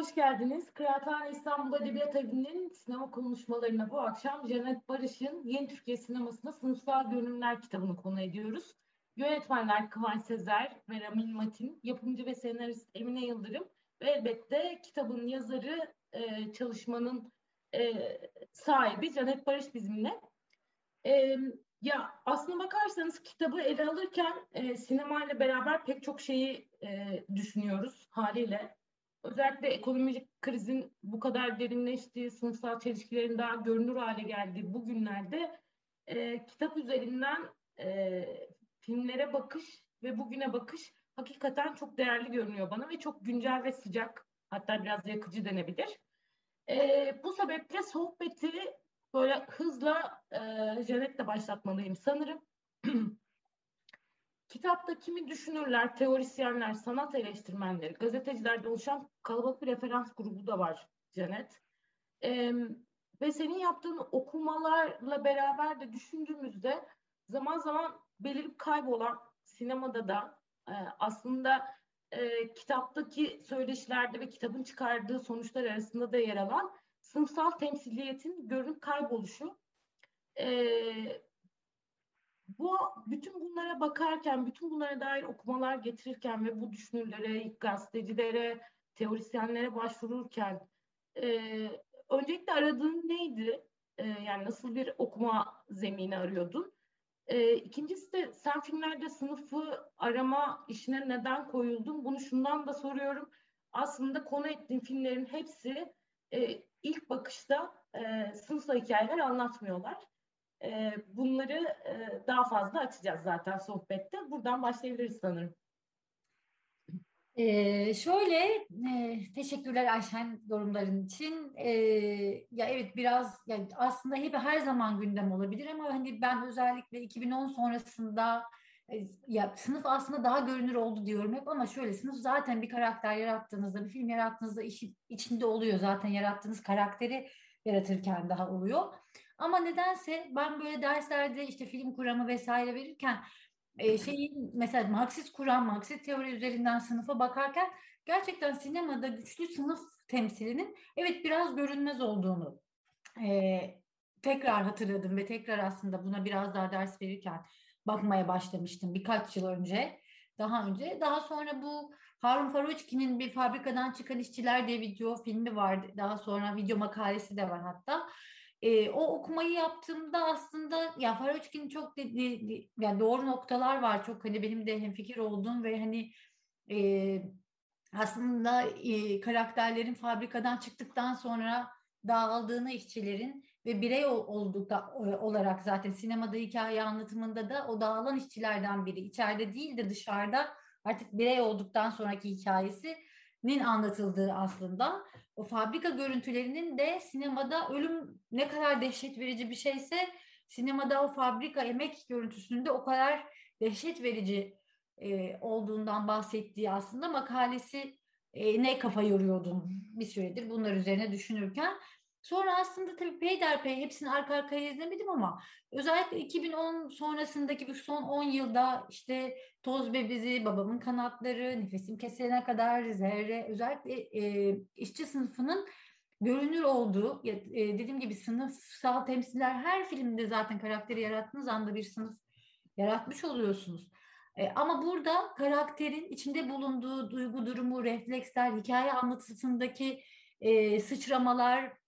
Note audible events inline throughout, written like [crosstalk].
Hoş geldiniz. Kıraathane İstanbul Edebiyat Evi'nin sinema konuşmalarına bu akşam Cennet Barış'ın Yeni Türkiye Sineması'nda Sınıfsal Görünümler kitabını konu ediyoruz. Yönetmenler Kıvanç Sezer ve Ramin Matin, yapımcı ve senarist Emine Yıldırım ve elbette kitabın yazarı, e, çalışmanın e, sahibi Cennet Barış bizimle. E, ya aslına bakarsanız kitabı ele alırken e, sinemayla beraber pek çok şeyi e, düşünüyoruz haliyle özellikle ekonomik krizin bu kadar derinleştiği, sınıfsal çelişkilerin daha görünür hale geldiği bu günlerde e, kitap üzerinden e, filmlere bakış ve bugüne bakış hakikaten çok değerli görünüyor bana ve çok güncel ve sıcak hatta biraz yakıcı denebilir. E, bu sebeple sohbeti böyle hızla e, Janet'le başlatmalıyım sanırım. [clears throat] Kitapta kimi düşünürler, teorisyenler, sanat eleştirmenleri, gazetecilerden oluşan kalabalık bir referans grubu da var Janet. Ee, ve senin yaptığın okumalarla beraber de düşündüğümüzde zaman zaman belirip kaybolan sinemada da e, aslında e, kitaptaki söyleşilerde ve kitabın çıkardığı sonuçlar arasında da yer alan sınıfsal temsiliyetin görünüp kayboluşu. E, bu bütün bunlara bakarken, bütün bunlara dair okumalar getirirken ve bu düşünürlere, gazetecilere, teorisyenlere başvururken e, öncelikle aradığın neydi? E, yani nasıl bir okuma zemini arıyordun? E, ikincisi de sen filmlerde sınıfı arama işine neden koyuldun? Bunu şundan da soruyorum. Aslında konu ettiğin filmlerin hepsi e, ilk bakışta e, sınıfla hikayeler anlatmıyorlar. E, bunları e, daha fazla açacağız zaten sohbette. Buradan başlayabiliriz sanırım. Ee, şöyle e, teşekkürler Ayşen yorumların için. Ee, ya evet biraz ya aslında hep her zaman gündem olabilir ama hani ben özellikle 2010 sonrasında e, ya sınıf aslında daha görünür oldu diyorum hep ama şöyle sınıf zaten bir karakter yarattığınızda bir film yarattığınızda işi, içinde oluyor zaten yarattığınız karakteri yaratırken daha oluyor. Ama nedense ben böyle derslerde işte film kuramı vesaire verirken e, şeyin mesela Marksist kuram, Marksist teori üzerinden sınıfa bakarken gerçekten sinemada güçlü sınıf temsilinin evet biraz görünmez olduğunu e, tekrar hatırladım ve tekrar aslında buna biraz daha ders verirken bakmaya başlamıştım birkaç yıl önce. Daha önce. Daha sonra bu Harun Faruçki'nin bir fabrikadan çıkan işçiler diye video filmi vardı. Daha sonra video makalesi de var hatta. E, o okumayı yaptığımda aslında ya Faroçkin'in çok de, de, yani doğru noktalar var. Çok hani benim de hemfikir olduğum ve hani e, aslında e, karakterlerin fabrikadan çıktıktan sonra dağıldığını işçilerin ve birey oldukta olarak zaten sinemada hikaye anlatımında da o dağılan işçilerden biri içeride değil de dışarıda artık birey olduktan sonraki hikayesinin anlatıldığı aslında o fabrika görüntülerinin de sinemada ölüm ne kadar dehşet verici bir şeyse sinemada o fabrika emek görüntüsünün de o kadar dehşet verici e, olduğundan bahsettiği aslında makalesi e, ne kafa yoruyordum bir süredir bunlar üzerine düşünürken. Sonra aslında tabii peyderpey hepsini arka arkaya izlemedim ama özellikle 2010 sonrasındaki bu son 10 yılda işte Toz Bebizi, Babamın Kanatları, Nefesim Kesilene kadar Zerre özellikle e, işçi sınıfının görünür olduğu, e, dediğim gibi sınıfsal temsiller her filmde zaten karakteri yarattığınız anda bir sınıf yaratmış oluyorsunuz. E, ama burada karakterin içinde bulunduğu duygu durumu, refleksler, hikaye anlatısındaki e, sıçramalar,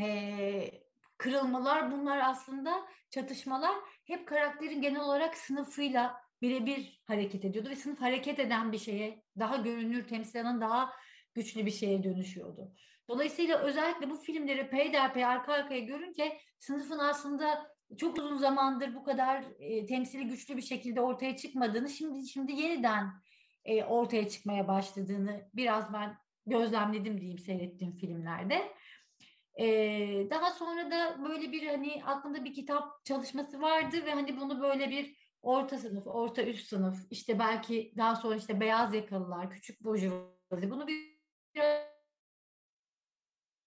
e, kırılmalar bunlar aslında çatışmalar hep karakterin genel olarak sınıfıyla birebir hareket ediyordu ve sınıf hareket eden bir şeye daha görünür temsil eden daha güçlü bir şeye dönüşüyordu. Dolayısıyla özellikle bu filmleri peyderpey arka arkaya görünce sınıfın aslında çok uzun zamandır bu kadar e, temsili güçlü bir şekilde ortaya çıkmadığını şimdi şimdi yeniden e, ortaya çıkmaya başladığını biraz ben gözlemledim diyeyim seyrettiğim filmlerde. Ee, daha sonra da böyle bir hani aklımda bir kitap çalışması vardı ve hani bunu böyle bir orta sınıf, orta üst sınıf, işte belki daha sonra işte beyaz yakalılar, küçük burjuvazi. Bunu bir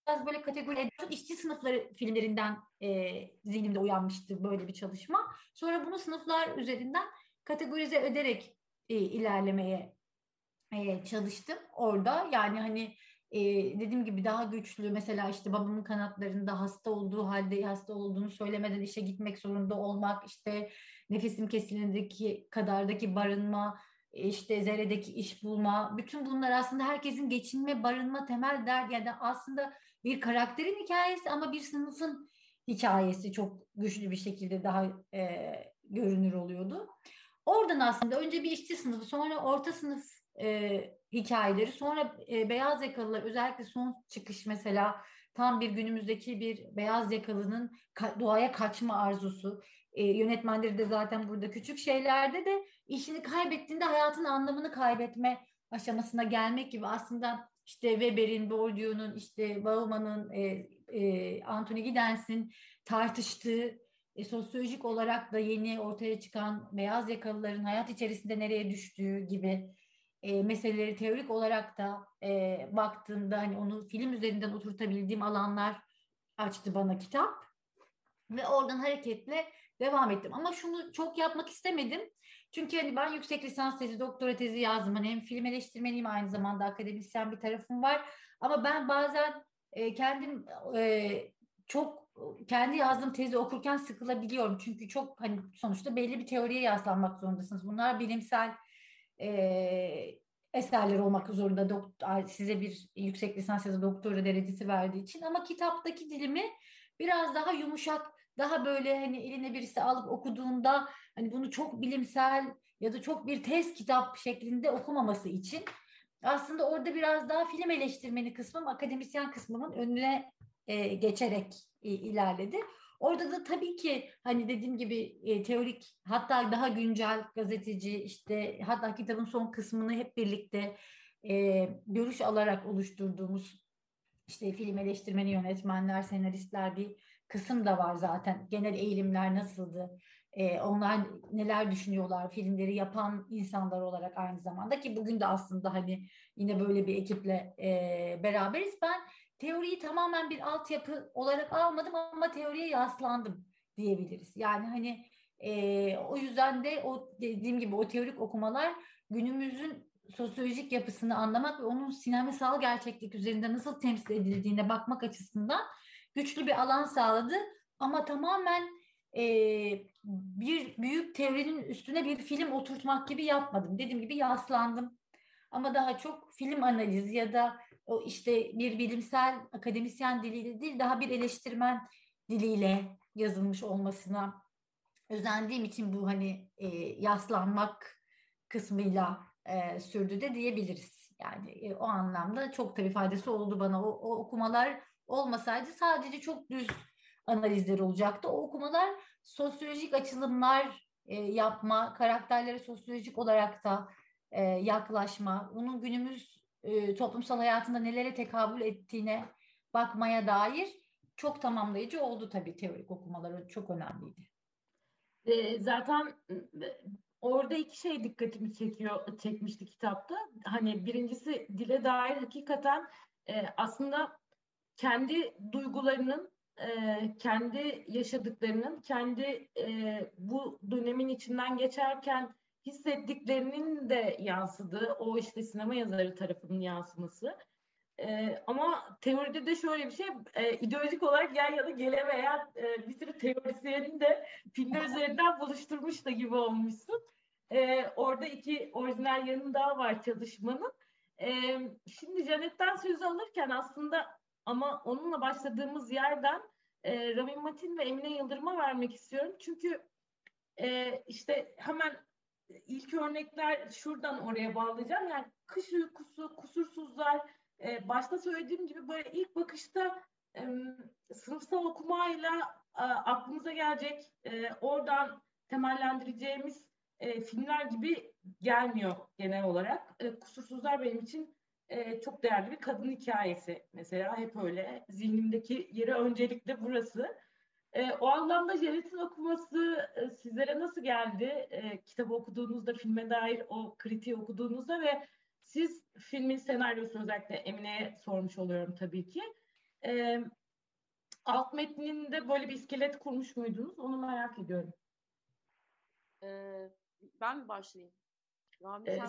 biraz böyle kategori işçi sınıfları filmlerinden e, zihnimde uyanmıştı böyle bir çalışma. Sonra bunu sınıflar üzerinden kategorize ederek e, ilerlemeye e, çalıştım orada. Yani hani e, dediğim gibi daha güçlü mesela işte babamın kanatlarında hasta olduğu halde hasta olduğunu söylemeden işe gitmek zorunda olmak işte nefesim kesilindeki kadardaki barınma işte zerredeki iş bulma bütün bunlar aslında herkesin geçinme barınma temel der yani aslında bir karakterin hikayesi ama bir sınıfın hikayesi çok güçlü bir şekilde daha e, görünür oluyordu. Oradan aslında önce bir işçi sınıfı sonra orta sınıf e, hikayeleri. Sonra e, beyaz yakalılar özellikle son çıkış mesela tam bir günümüzdeki bir beyaz yakalının ka- doğaya kaçma arzusu. E, yönetmenleri de zaten burada küçük şeylerde de işini kaybettiğinde hayatın anlamını kaybetme aşamasına gelmek gibi. Aslında işte Weber'in, Bourdieu'nun, işte Bauman'ın, e, e, Anthony Giddens'in tartıştığı e, sosyolojik olarak da yeni ortaya çıkan beyaz yakalıların hayat içerisinde nereye düştüğü gibi e, meseleleri teorik olarak da e, baktığımda hani onu film üzerinden oturtabildiğim alanlar açtı bana kitap ve oradan hareketle devam ettim. Ama şunu çok yapmak istemedim. Çünkü hani ben yüksek lisans tezi, doktora tezi yazdım. Hani hem film eleştirmeniyim aynı zamanda akademisyen bir tarafım var. Ama ben bazen e, kendim e, çok kendi yazdığım tezi okurken sıkılabiliyorum. Çünkü çok hani sonuçta belli bir teoriye yaslanmak zorundasınız. Bunlar bilimsel e, eserler olmak zorunda size bir yüksek lisans ya da doktora derecesi verdiği için. Ama kitaptaki dilimi biraz daha yumuşak daha böyle hani eline birisi alıp okuduğunda hani bunu çok bilimsel ya da çok bir test kitap şeklinde okumaması için aslında orada biraz daha film eleştirmeni kısmım akademisyen kısmımın önüne e, geçerek e, ilerledi. Orada da tabii ki hani dediğim gibi e, teorik hatta daha güncel gazeteci işte hatta kitabın son kısmını hep birlikte e, görüş alarak oluşturduğumuz işte film eleştirmeni yönetmenler, senaristler bir kısım da var zaten. Genel eğilimler nasıldı? Ee, onlar neler düşünüyorlar filmleri yapan insanlar olarak aynı zamanda ki bugün de aslında hani yine böyle bir ekiple e, beraberiz. Ben teoriyi tamamen bir altyapı olarak almadım ama teoriye yaslandım diyebiliriz. Yani hani e, o yüzden de o dediğim gibi o teorik okumalar günümüzün sosyolojik yapısını anlamak ve onun sinemsal gerçeklik üzerinde nasıl temsil edildiğine bakmak açısından güçlü bir alan sağladı. Ama tamamen e, bir büyük teorinin üstüne bir film oturtmak gibi yapmadım. Dediğim gibi yaslandım. Ama daha çok film analizi ya da o işte bir bilimsel akademisyen diliyle değil daha bir eleştirmen diliyle yazılmış olmasına özendiğim için bu hani e, yaslanmak kısmıyla e, sürdü de diyebiliriz. Yani e, o anlamda çok tabii faydası oldu bana. O, o okumalar olmasaydı sadece çok düz analizler olacaktı. O okumalar sosyolojik açılımlar e, yapma, karakterlere sosyolojik olarak da e, yaklaşma, onun günümüz e, toplumsal hayatında nelere tekabül ettiğine bakmaya dair çok tamamlayıcı oldu tabii teorik okumaları çok önemliydi. E, zaten orada iki şey dikkatimi çekiyor, çekmişti kitapta. Hani birincisi dile dair hakikaten e, aslında kendi duygularının, e, kendi yaşadıklarının, kendi e, bu dönemin içinden geçerken hissettiklerinin de yansıdığı, o işte sinema yazarı tarafının yansıması. Ee, ama teoride de şöyle bir şey, e, ideolojik olarak yan yana gelemeyen e, bir sürü teorisyenin de filmler üzerinden buluşturmuş da gibi olmuşsun. E, orada iki orijinal yanı daha var çalışmanın. E, şimdi Janet'ten söz alırken aslında ama onunla başladığımız yerden e, Ramin Matin ve Emine Yıldırım'a vermek istiyorum. Çünkü e, işte hemen ilk örnekler şuradan oraya bağlayacağım. Yani kış uykusu, kusursuzlar, e, başta söylediğim gibi böyle ilk bakışta e, sınıfsal okumayla e, aklımıza gelecek, e, oradan temellendireceğimiz e, filmler gibi gelmiyor genel olarak. E, kusursuzlar benim için e, çok değerli bir kadın hikayesi mesela hep öyle zihnimdeki yeri öncelikle burası. E, o anlamda Janet'in okuması e, sizlere nasıl geldi? E, kitabı okuduğunuzda, filme dair o kritiği okuduğunuzda ve siz filmin senaryosunu özellikle Emine'ye sormuş oluyorum tabii ki. E, alt metninde böyle bir iskelet kurmuş muydunuz? Onu merak ediyorum. Ee, ben mi başlayayım? Rami ee,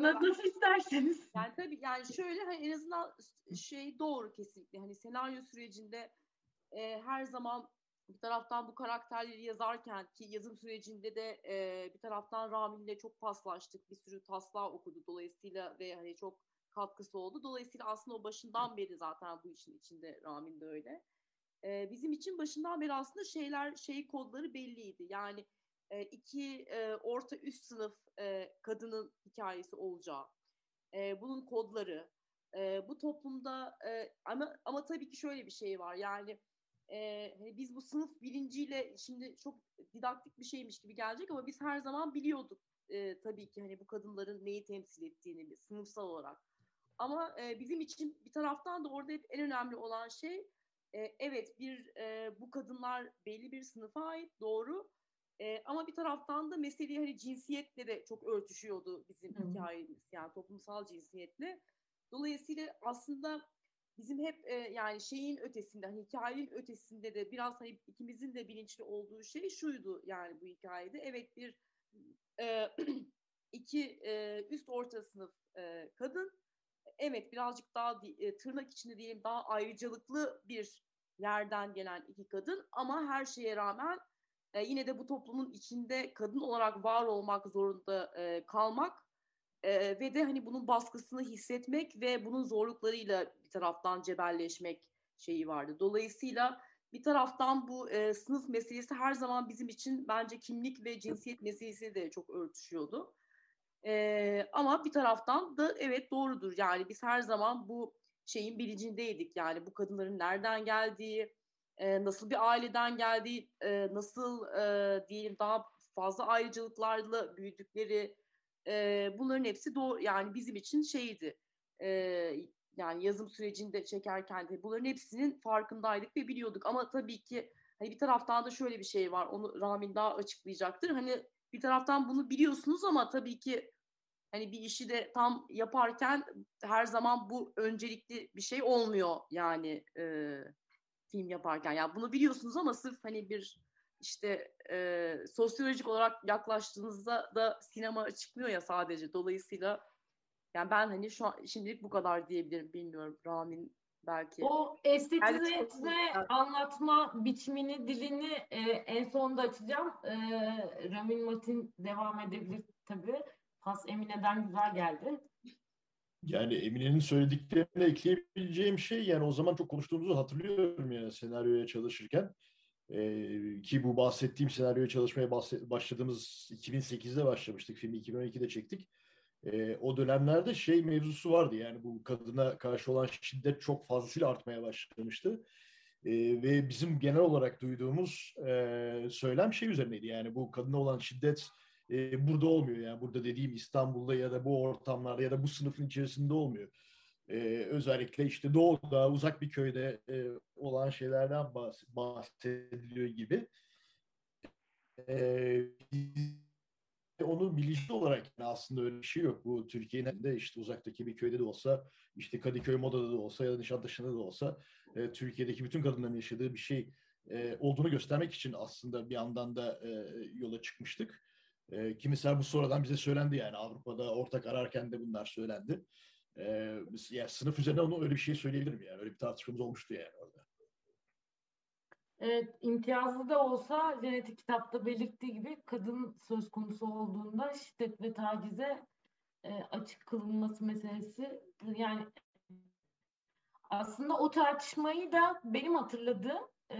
nasıl isterseniz. Yani tabii yani şöyle hani en azından şey doğru kesinlikle. Hani senaryo sürecinde e, her zaman bir taraftan bu karakterleri yazarken ki yazım sürecinde de e, bir taraftan Rami'yle çok paslaştık. Bir sürü taslağı okudu dolayısıyla ve hani çok katkısı oldu. Dolayısıyla aslında o başından beri zaten bu işin içinde Ramin de öyle. E, bizim için başından beri aslında şeyler, şey kodları belliydi. Yani e, iki e, orta üst sınıf e, kadının hikayesi olacağı, e, bunun kodları, e, bu toplumda e, ama ama tabii ki şöyle bir şey var yani e, hani biz bu sınıf bilinciyle şimdi çok didaktik bir şeymiş gibi gelecek ama biz her zaman biliyorduk e, tabii ki hani bu kadınların neyi temsil ettiğini sınıfsal olarak. Ama e, bizim için bir taraftan da orada hep en önemli olan şey e, evet bir e, bu kadınlar belli bir sınıfa ait doğru e, ama bir taraftan da meseleyi hani cinsiyetle de çok örtüşüyordu bizim Hı. hikayemiz yani toplumsal cinsiyetle. Dolayısıyla aslında bizim hep e, yani şeyin ötesinde hani hikayenin ötesinde de biraz hani ikimizin de bilinçli olduğu şey şuydu yani bu hikayede. Evet bir e, [clears throat] iki e, üst orta sınıf e, kadın evet birazcık daha e, tırnak içinde diyelim daha ayrıcalıklı bir yerden gelen iki kadın ama her şeye rağmen e, yine de bu toplumun içinde kadın olarak var olmak zorunda e, kalmak e, ve de hani bunun baskısını hissetmek ve bunun zorluklarıyla bir taraftan cebelleşmek şeyi vardı. Dolayısıyla bir taraftan bu e, sınıf meselesi her zaman bizim için bence kimlik ve cinsiyet meselesi de çok örtüşüyordu. E, ama bir taraftan da evet doğrudur yani biz her zaman bu şeyin bilincindeydik yani bu kadınların nereden geldiği, e, nasıl bir aileden geldiği, e, nasıl e, diyelim daha fazla ayrıcalıklarla büyüdükleri, e, bunların hepsi doğru yani bizim için şeydi. E, yani yazım sürecinde çekerken de bunların hepsinin farkındaydık ve biliyorduk. Ama tabii ki hani bir taraftan da şöyle bir şey var. Onu Ramin daha açıklayacaktır. Hani bir taraftan bunu biliyorsunuz ama tabii ki hani bir işi de tam yaparken her zaman bu öncelikli bir şey olmuyor yani e, film yaparken. Yani bunu biliyorsunuz ama sırf hani bir işte e, sosyolojik olarak yaklaştığınızda da sinema çıkmıyor ya sadece. Dolayısıyla yani ben hani şu an şimdilik bu kadar diyebilirim. Bilmiyorum Ramin belki. O estetize anlatma biçimini, dilini e, en sonunda açacağım. E, Ramin Matin devam edebilir tabii. Pas Emine'den güzel geldi. Yani Emine'nin söylediklerine ekleyebileceğim şey yani o zaman çok konuştuğumuzu hatırlıyorum yani senaryoya çalışırken. Ee, ki bu bahsettiğim senaryoya çalışmaya başladığımız 2008'de başlamıştık. Filmi 2012'de çektik. Ee, o dönemlerde şey mevzusu vardı yani bu kadına karşı olan şiddet çok fazlasıyla artmaya başlamıştı. Ee, ve bizim genel olarak duyduğumuz e, söylem şey üzerineydi yani bu kadına olan şiddet e, burada olmuyor yani burada dediğim İstanbul'da ya da bu ortamlarda ya da bu sınıfın içerisinde olmuyor. E, özellikle işte doğuda uzak bir köyde e, olan şeylerden bahs- bahsediliyor gibi. E, onu bilinçli olarak aslında öyle bir şey yok. Bu Türkiye'nin de işte uzaktaki bir köyde de olsa, işte Kadıköy Moda'da da olsa ya da Nişantaşı'nda da olsa e, Türkiye'deki bütün kadınların yaşadığı bir şey e, olduğunu göstermek için aslında bir yandan da e, yola çıkmıştık. E, kimisi bu sonradan bize söylendi yani Avrupa'da ortak ararken de bunlar söylendi. E, yani sınıf üzerine onu öyle bir şey söyleyebilirim yani. Öyle bir tartışmamız olmuştu yani orada. Evet, imtiyazlı da olsa genetik kitapta belirttiği gibi kadın söz konusu olduğunda şiddet ve tacize e, açık kılınması meselesi yani aslında o tartışmayı da benim hatırladığım e,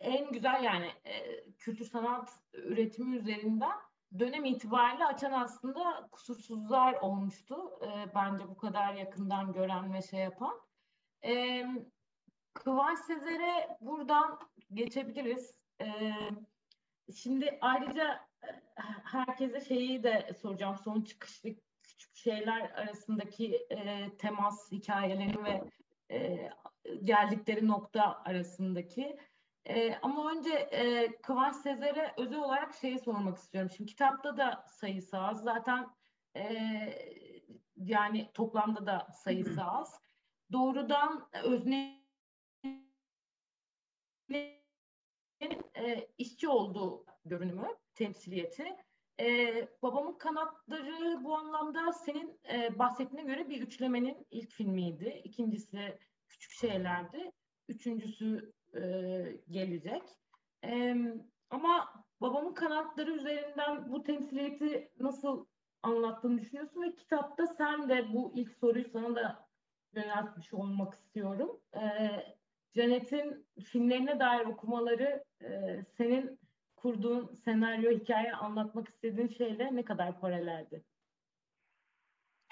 en güzel yani e, kültür sanat üretimi üzerinden dönem itibariyle açan aslında kusursuzlar olmuştu. E, bence bu kadar yakından gören ve şey yapan. E, Kıvanç Sezer'e buradan geçebiliriz. E, şimdi ayrıca e, herkese şeyi de soracağım. Son çıkışlı küçük şeyler arasındaki e, temas hikayeleri ve e, geldikleri nokta arasındaki. E, ama önce e, Kıvanç Sezer'e özel olarak şeyi sormak istiyorum. Şimdi kitapta da sayısı az. Zaten e, yani toplamda da sayısı az. Doğrudan özne e, işçi olduğu görünümü, temsiliyeti. E, babamın kanatları bu anlamda senin e, bahsettiğine göre bir üçlemenin ilk filmiydi. İkincisi Küçük Şeylerdi. Üçüncüsü e, gelecek. E, ama babamın kanatları üzerinden bu temsiliyeti nasıl anlattığını düşünüyorsun ve kitapta sen de bu ilk soruyu sana da yöneltmiş olmak istiyorum. E, Janet'in filmlerine dair okumaları e, senin kurduğun senaryo, hikaye anlatmak istediğin şeyle ne kadar paraleldi?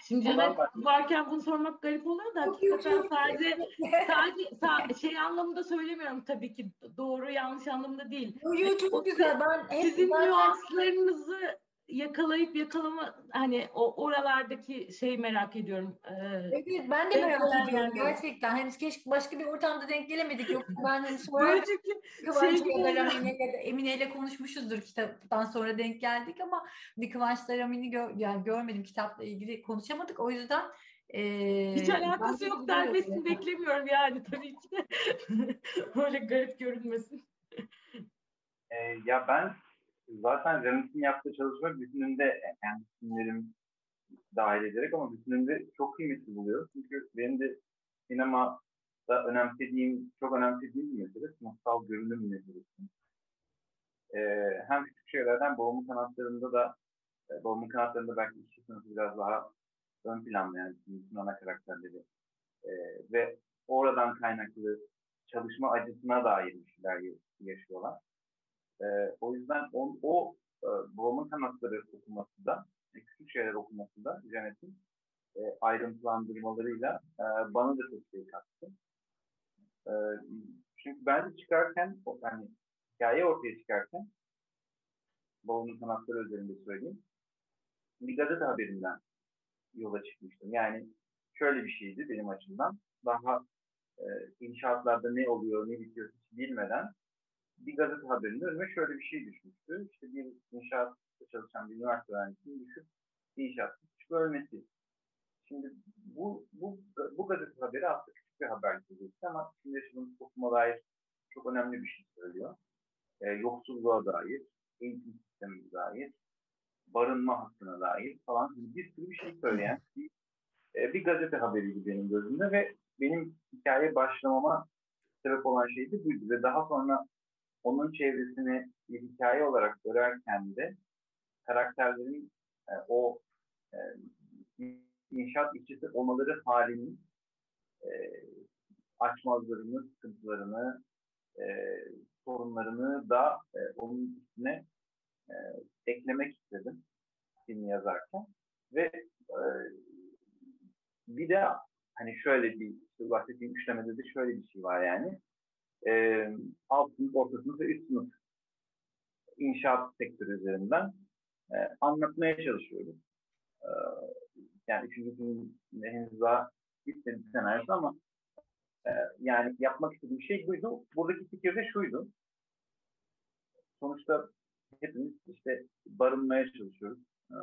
Şimdi Janet varken bunu sormak garip oluyor da hakikaten sadece [laughs] sadece sa şey anlamında söylemiyorum tabii ki doğru yanlış anlamında değil. Yo, çok güzel. Ben Sizin ben... nüanslarınızı yakalayıp yakalama hani o oralardaki şey merak ediyorum. Ee, evet ben de merak ediyorum gerçekten. Hani keşke başka bir ortamda denk gelemedik. Yok [laughs] ben hani sonra Kıvanç şey ya da Emine ile konuşmuşuzdur kitaptan sonra denk geldik ama hani Kıvanç'la Ramine gör, yani görmedim kitapla ilgili konuşamadık. O yüzden e, hiç alakası yok denmesini beklemiyorum yani tabii ki [laughs] de. Böyle garip görünmesin. Ya ben zaten Remington yaptığı çalışma bütününde yani isimlerim dahil ederek ama bütününde çok kıymetli buluyor. Çünkü benim de sinemada önemsediğim, çok önemsediğim bir mesele sınıfsal görünüm meselesi. Ee, hem küçük şeylerden babamın kanatlarında da e, babamın kanatlarında belki işçi sınıfı biraz daha ön planda yani bütün ana karakterleri ee, ve oradan kaynaklı çalışma acısına dair bir şeyler yaşıyorlar. E, o yüzden on, o e, babamın kanatları okuması da, e, küçük şeyler okuması da Janet'in e, ayrıntılandırmalarıyla e, bana da çok şey kattı. E, çünkü bence çıkarken, yani hikaye ortaya çıkarken, babamın kanatları üzerinde söyleyeyim, bir gazete haberinden yola çıkmıştım. Yani şöyle bir şeydi benim açımdan. Daha e, inşaatlarda ne oluyor, ne bitiyor hiç bilmeden bir gazete haberinde önüme şöyle bir şey düşmüştü. İşte bir inşaatta çalışan bir üniversite öğrencisinin düşüp inşaatta düşüp ölmesi. Şimdi bu, bu, bu gazete haberi aslında küçük bir haber gibi ama şimdi yaşadığımız topluma dair çok önemli bir şey söylüyor. E, yoksulluğa dair, eğitim sistemine dair, barınma hakkına dair falan bir sürü bir şey söyleyen bir, e, bir gazete haberiydi benim gözümde ve benim hikaye başlamama sebep olan şey de buydu ve daha sonra onun çevresini bir hikaye olarak örerken de karakterlerin e, o e, inşaat işçisi olmaları halinin e, açmazlarını, sıkıntılarını, e, sorunlarını da e, onun üstüne e, eklemek istedim filmi yazarken. Ve e, bir de hani şöyle bir bahsettiğim üçlemede de şöyle bir şey var yani e, alt sınıf, orta sınıf ve üst sınıf inşaat sektörü üzerinden e, anlatmaya çalışıyoruz. E, yani üçüncü filmde henüz daha bitmedi senaryosu ama e, yani yapmak istediğim şey buydu. Buradaki fikir de şuydu. Sonuçta hepimiz işte barınmaya çalışıyoruz. E,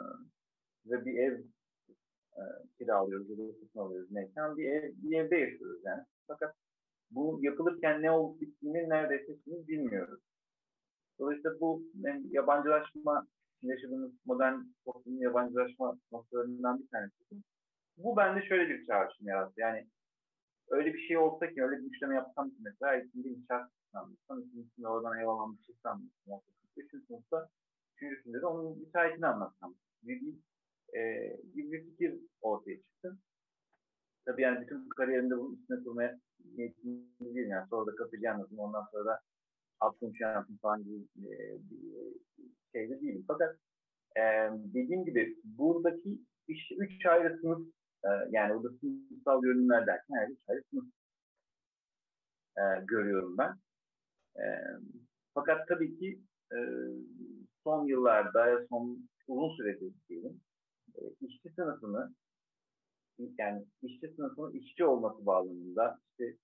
ve bir ev e, kiralıyoruz ya da satın alıyoruz neyse. Bir, ev, bir evde yaşıyoruz yani. Fakat bu yapılırken ne olup bittiğini neredeyse şimdi bilmiyoruz. Dolayısıyla bu yani yabancılaşma, yaşadığımız modern toplumun yabancılaşma noktalarından bir tanesi. Bu bende şöyle bir çağrışım yarattı. Yani öyle bir şey olsa ki, öyle bir işlem yapsam ki mesela içinde inşaat sanmışsam, ikincisinde oradan ev alan bir şey sanmışsam, üçüncü sınıfta, üçüncüsünde de onun müteahhitini anlatsam gibi e, gibi bir fikir ortaya çıktı. Tabii yani bütün kariyerimde bunun üstüne kurmaya niyetimiz değil. Yani sonra da anladım. Ondan sonra da aklım şey yaptım falan gibi e, bir şeyde değilim. Fakat e, dediğim gibi buradaki işte üç ayrı sınıf e, yani orada sınıfsal görünümler derken yani üç ayrı sınıf e, görüyorum ben. E, fakat tabii ki e, son yıllarda, son uzun süredir diyelim, e, işçi sınıfını yani işçi sınıfının işçi olması bağlamında işte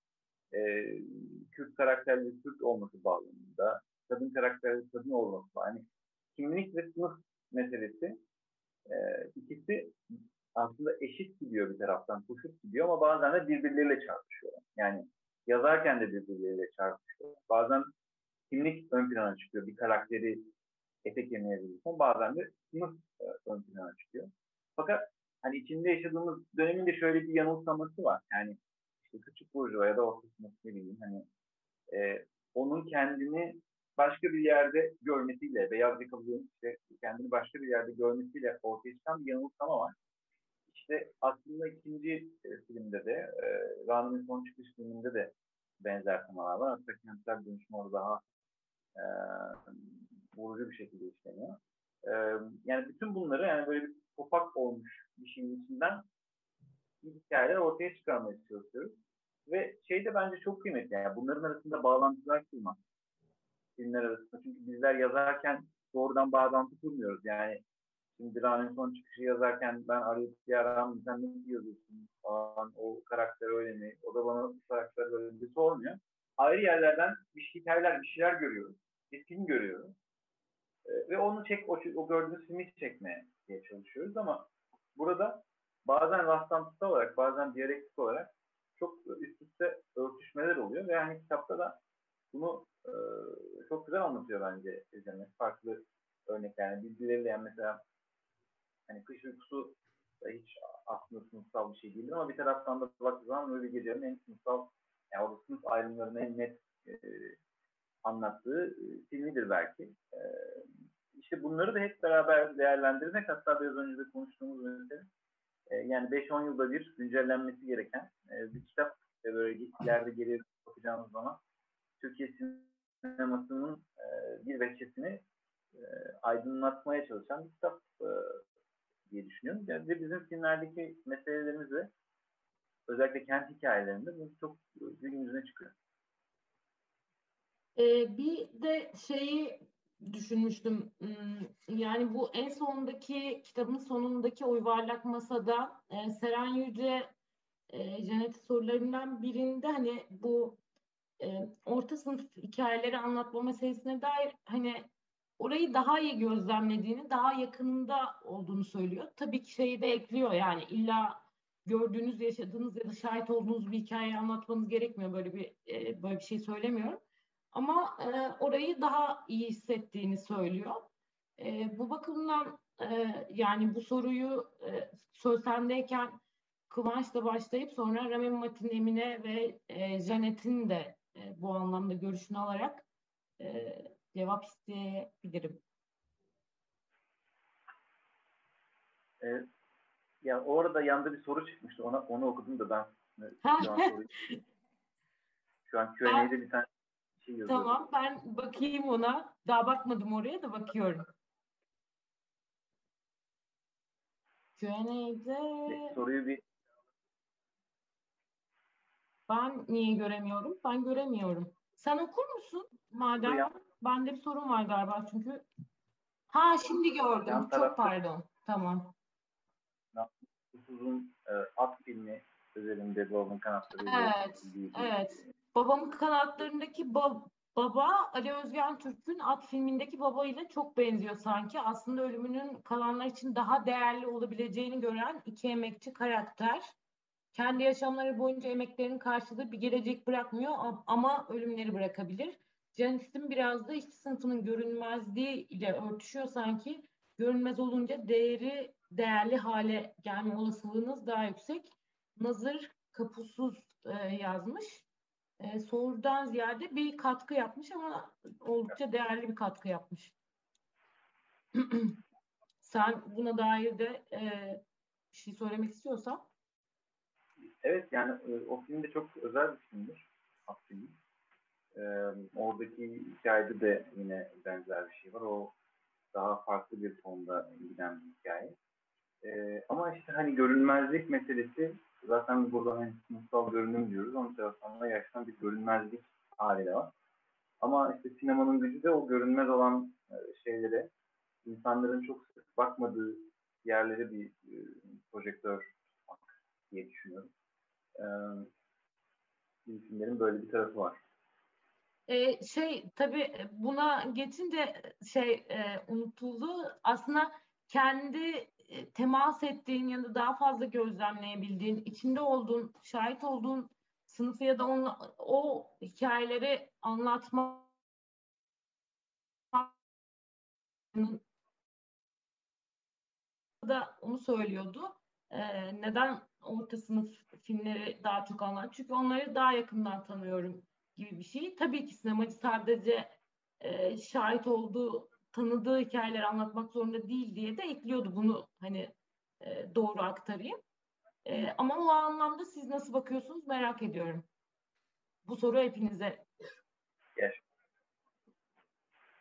e, Kürt karakterli Kürt olması bağlamında, kadın karakterli kadın olması yani kimlik ve sınıf meselesi e, ikisi aslında eşit gidiyor bir taraftan, koşut gidiyor ama bazen de birbirleriyle çarpışıyorlar. Yani yazarken de birbirleriyle çarpışıyor. Bazen kimlik ön plana çıkıyor. Bir karakteri etek yemeyebilirsin. Bazen de sınıf e, ön plana çıkıyor. Fakat hani içinde yaşadığımız dönemin de şöyle bir yanılsaması var. Yani işte küçük burjuva ya da orta sınıf ne bileyim hani e, onun kendini başka bir yerde görmesiyle veya işte kendini başka bir yerde görmesiyle ortaya çıkan bir yanılsama var. İşte aslında ikinci e, filmde de e, Rana'nın son çıkış filminde de benzer temalar var. Aslında kentsel dönüşüm orada daha e, vurucu bir şekilde işleniyor. E, yani bütün bunları yani böyle bir topak olmuş bir şeyin içinden hikayeler ortaya çıkarmaya çalışıyoruz. Ve şey de bence çok kıymetli. Yani bunların arasında bağlantılar kurmak. Filmler arasında. Çünkü bizler yazarken doğrudan bağlantı kurmuyoruz. Yani şimdi Ra'nın son çıkışı yazarken ben arayıp bir aram sen nasıl yazıyorsun falan o karakter öyle mi? O da bana bu karakter öyle mi? Sormuyor. Ayrı yerlerden bir hikayeler, bir şeyler görüyoruz. Bir film görüyoruz. Ee, ve onu çek, o, o gördüğümüz filmi çekmeye çalışıyoruz ama burada bazen rastlantısal olarak, bazen diyalektik olarak çok üst üste örtüşmeler oluyor ve yani kitapta da bunu e, çok güzel anlatıyor bence Ecemet. Farklı örnekler. Yani birbirleriyle yani mesela hani kış uykusu da hiç aslında sınıfsal bir şey değildir ama bir taraftan da baktığı zaman öyle gecenin en sınıfsal yani orada sınıf ayrımlarını en net e, anlattığı e, filmidir belki. E, işte bunları da hep beraber değerlendirmek hatta biraz önce de konuştuğumuz mesele e, yani 5-10 yılda bir güncellenmesi gereken e, bir kitap böyle ileride geriye bakacağımız zaman Türkiye sinemasının bir veçesini aydınlatmaya çalışan bir kitap diye düşünüyorum. Yani bizim filmlerdeki meselelerimiz özellikle kent hikayelerinde bu çok gün yüzüne çıkıyor. Ee, bir de şeyi düşünmüştüm. Hmm, yani bu en sondaki kitabın sonundaki o yuvarlak masada e, Seren Yüce e, Janet'in sorularından birinde hani bu e, orta sınıf hikayeleri anlatma meselesine dair hani orayı daha iyi gözlemlediğini, daha yakınında olduğunu söylüyor. Tabii ki şeyi de ekliyor yani illa gördüğünüz, yaşadığınız ya da şahit olduğunuz bir hikaye anlatmanız gerekmiyor. Böyle bir e, böyle bir şey söylemiyorum. Ama e, orayı daha iyi hissettiğini söylüyor. E, bu bakımdan e, yani bu soruyu e, söz sendeyken Kıvanç'la başlayıp sonra Ramin Matin Emine ve e, Janet'in de e, bu anlamda görüşünü alarak e, cevap isteyebilirim. Evet. Ya orada yanda bir soru çıkmıştı. Ona onu okudum da ben şu an, soruyu, [laughs] şu an Q&A'de bir tane şey yazıyorum. Tamam ben bakayım ona. Daha bakmadım oraya da bakıyorum. Q&A'de soruyu bir ben niye göremiyorum? Ben göremiyorum. Sen okur musun? Madem ya. bende bir sorun var galiba çünkü. Ha şimdi gördüm. Yan Çok tarafta, pardon. Tamam. Uzun e, at filmi üzerinde babamın kanatları. Evet. Evet. Babamın kanatlarındaki bab baba Ali Özgen Türk'ün At filmindeki baba ile çok benziyor sanki. Aslında ölümünün kalanlar için daha değerli olabileceğini gören iki emekçi karakter kendi yaşamları boyunca emeklerinin karşılığı bir gelecek bırakmıyor ama ölümleri bırakabilir. Janet'in biraz da işçi sınıfının görünmezliği ile örtüşüyor sanki. Görünmez olunca değeri değerli hale gelme olasılığınız daha yüksek. Nazır kapusuz e, yazmış. E, sorudan ziyade bir katkı yapmış ama oldukça değerli bir katkı yapmış. [clears throat] Sen buna dair de e, bir şey söylemek istiyorsan. Evet yani e, o film de çok özel bir filmdir. Aslında. E, oradaki hikayede de yine benzer bir şey var. O daha farklı bir tonda giden bir hikaye. E, ama işte hani görünmezlik meselesi zaten burada hani sınıfsal görünüm diyoruz. Onun tarafından da gerçekten bir görünmezlik hali de var. Ama işte sinemanın gücü de o görünmez olan e, şeylere insanların çok sık bakmadığı yerlere bir e, projektör diye düşünüyorum. filmlerin böyle bir tarafı var. Ee, şey tabii buna geçince şey e, unutuldu. Aslında kendi e, temas ettiğin ya da daha fazla gözlemleyebildiğin, içinde olduğun, şahit olduğun sınıfı ya da onla, o hikayeleri anlatma da onu söylüyordu. Ee, neden orta sınıf filmleri daha çok anlar? Çünkü onları daha yakından tanıyorum gibi bir şey. Tabii ki sinemacı sadece e, şahit olduğu, tanıdığı hikayeleri anlatmak zorunda değil diye de ekliyordu bunu hani e, doğru aktarayım. E, ama o anlamda siz nasıl bakıyorsunuz merak ediyorum. Bu soru hepinize.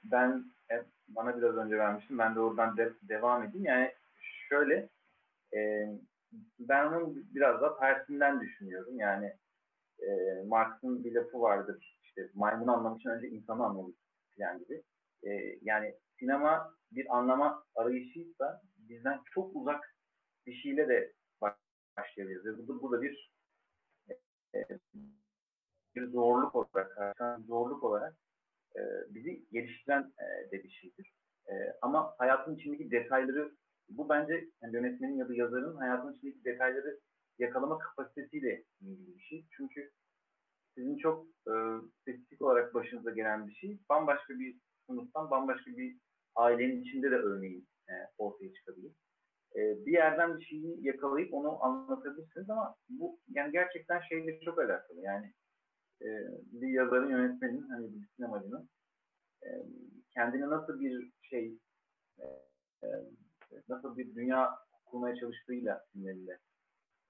Ben bana biraz önce vermiştim. Ben de oradan de, devam edeyim. Yani şöyle e, ben onun biraz da tersinden düşünüyorum. Yani e, Marx'ın bir lafı vardır. İşte maymun anlamak için önce insanı anlamak falan gibi. E, yani sinema bir anlama arayışıysa bizden çok uzak bir şeyle de başlayabiliriz. Bu, bu da bir e, bir zorluk olarak, zorluk olarak e, bizi geliştiren e, de bir şeydir. E, ama hayatın içindeki detayları bu bence yani yönetmenin ya da yazarın hayatın içindeki detayları yakalama kapasitesiyle ilgili bir şey. Çünkü sizin çok e, spesifik olarak başınıza gelen bir şey bambaşka bir sınıftan bambaşka bir ailenin içinde de örneğin e, ortaya çıkabilir. E, bir yerden bir şeyi yakalayıp onu anlatabilirsiniz ama bu yani gerçekten şeyle çok alakalı. Yani e, bir yazarın, yönetmenin, hani bir sinemacının e, kendine nasıl bir şey e, e, nasıl bir dünya kurmaya çalıştığıyla filmleriyle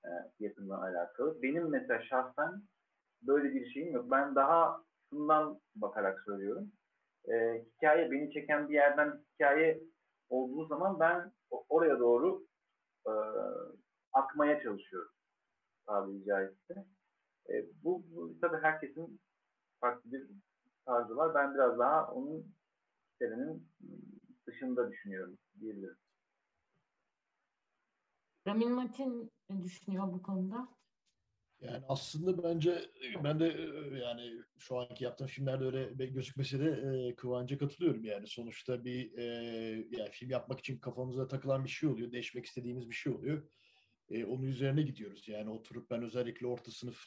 e, yakından alakalı. Benim mesela şahsen böyle bir şeyim yok. Ben daha şundan bakarak söylüyorum. E, hikaye beni çeken bir yerden bir hikaye olduğu zaman ben oraya doğru e, akmaya çalışıyorum tabiri caizse. E, bu, bu tabii herkesin farklı bir tarzı var. Ben biraz daha onun serinin dışında düşünüyorum diyebilirim. Ramin Matin ne düşünüyor bu konuda? Yani aslında bence ben de yani şu anki yaptığım filmlerde öyle gözükmese de e, Kıvanç'a katılıyorum yani. Sonuçta bir e, yani film yapmak için kafamıza takılan bir şey oluyor. Değişmek istediğimiz bir şey oluyor. E, onun üzerine gidiyoruz. Yani oturup ben özellikle orta sınıf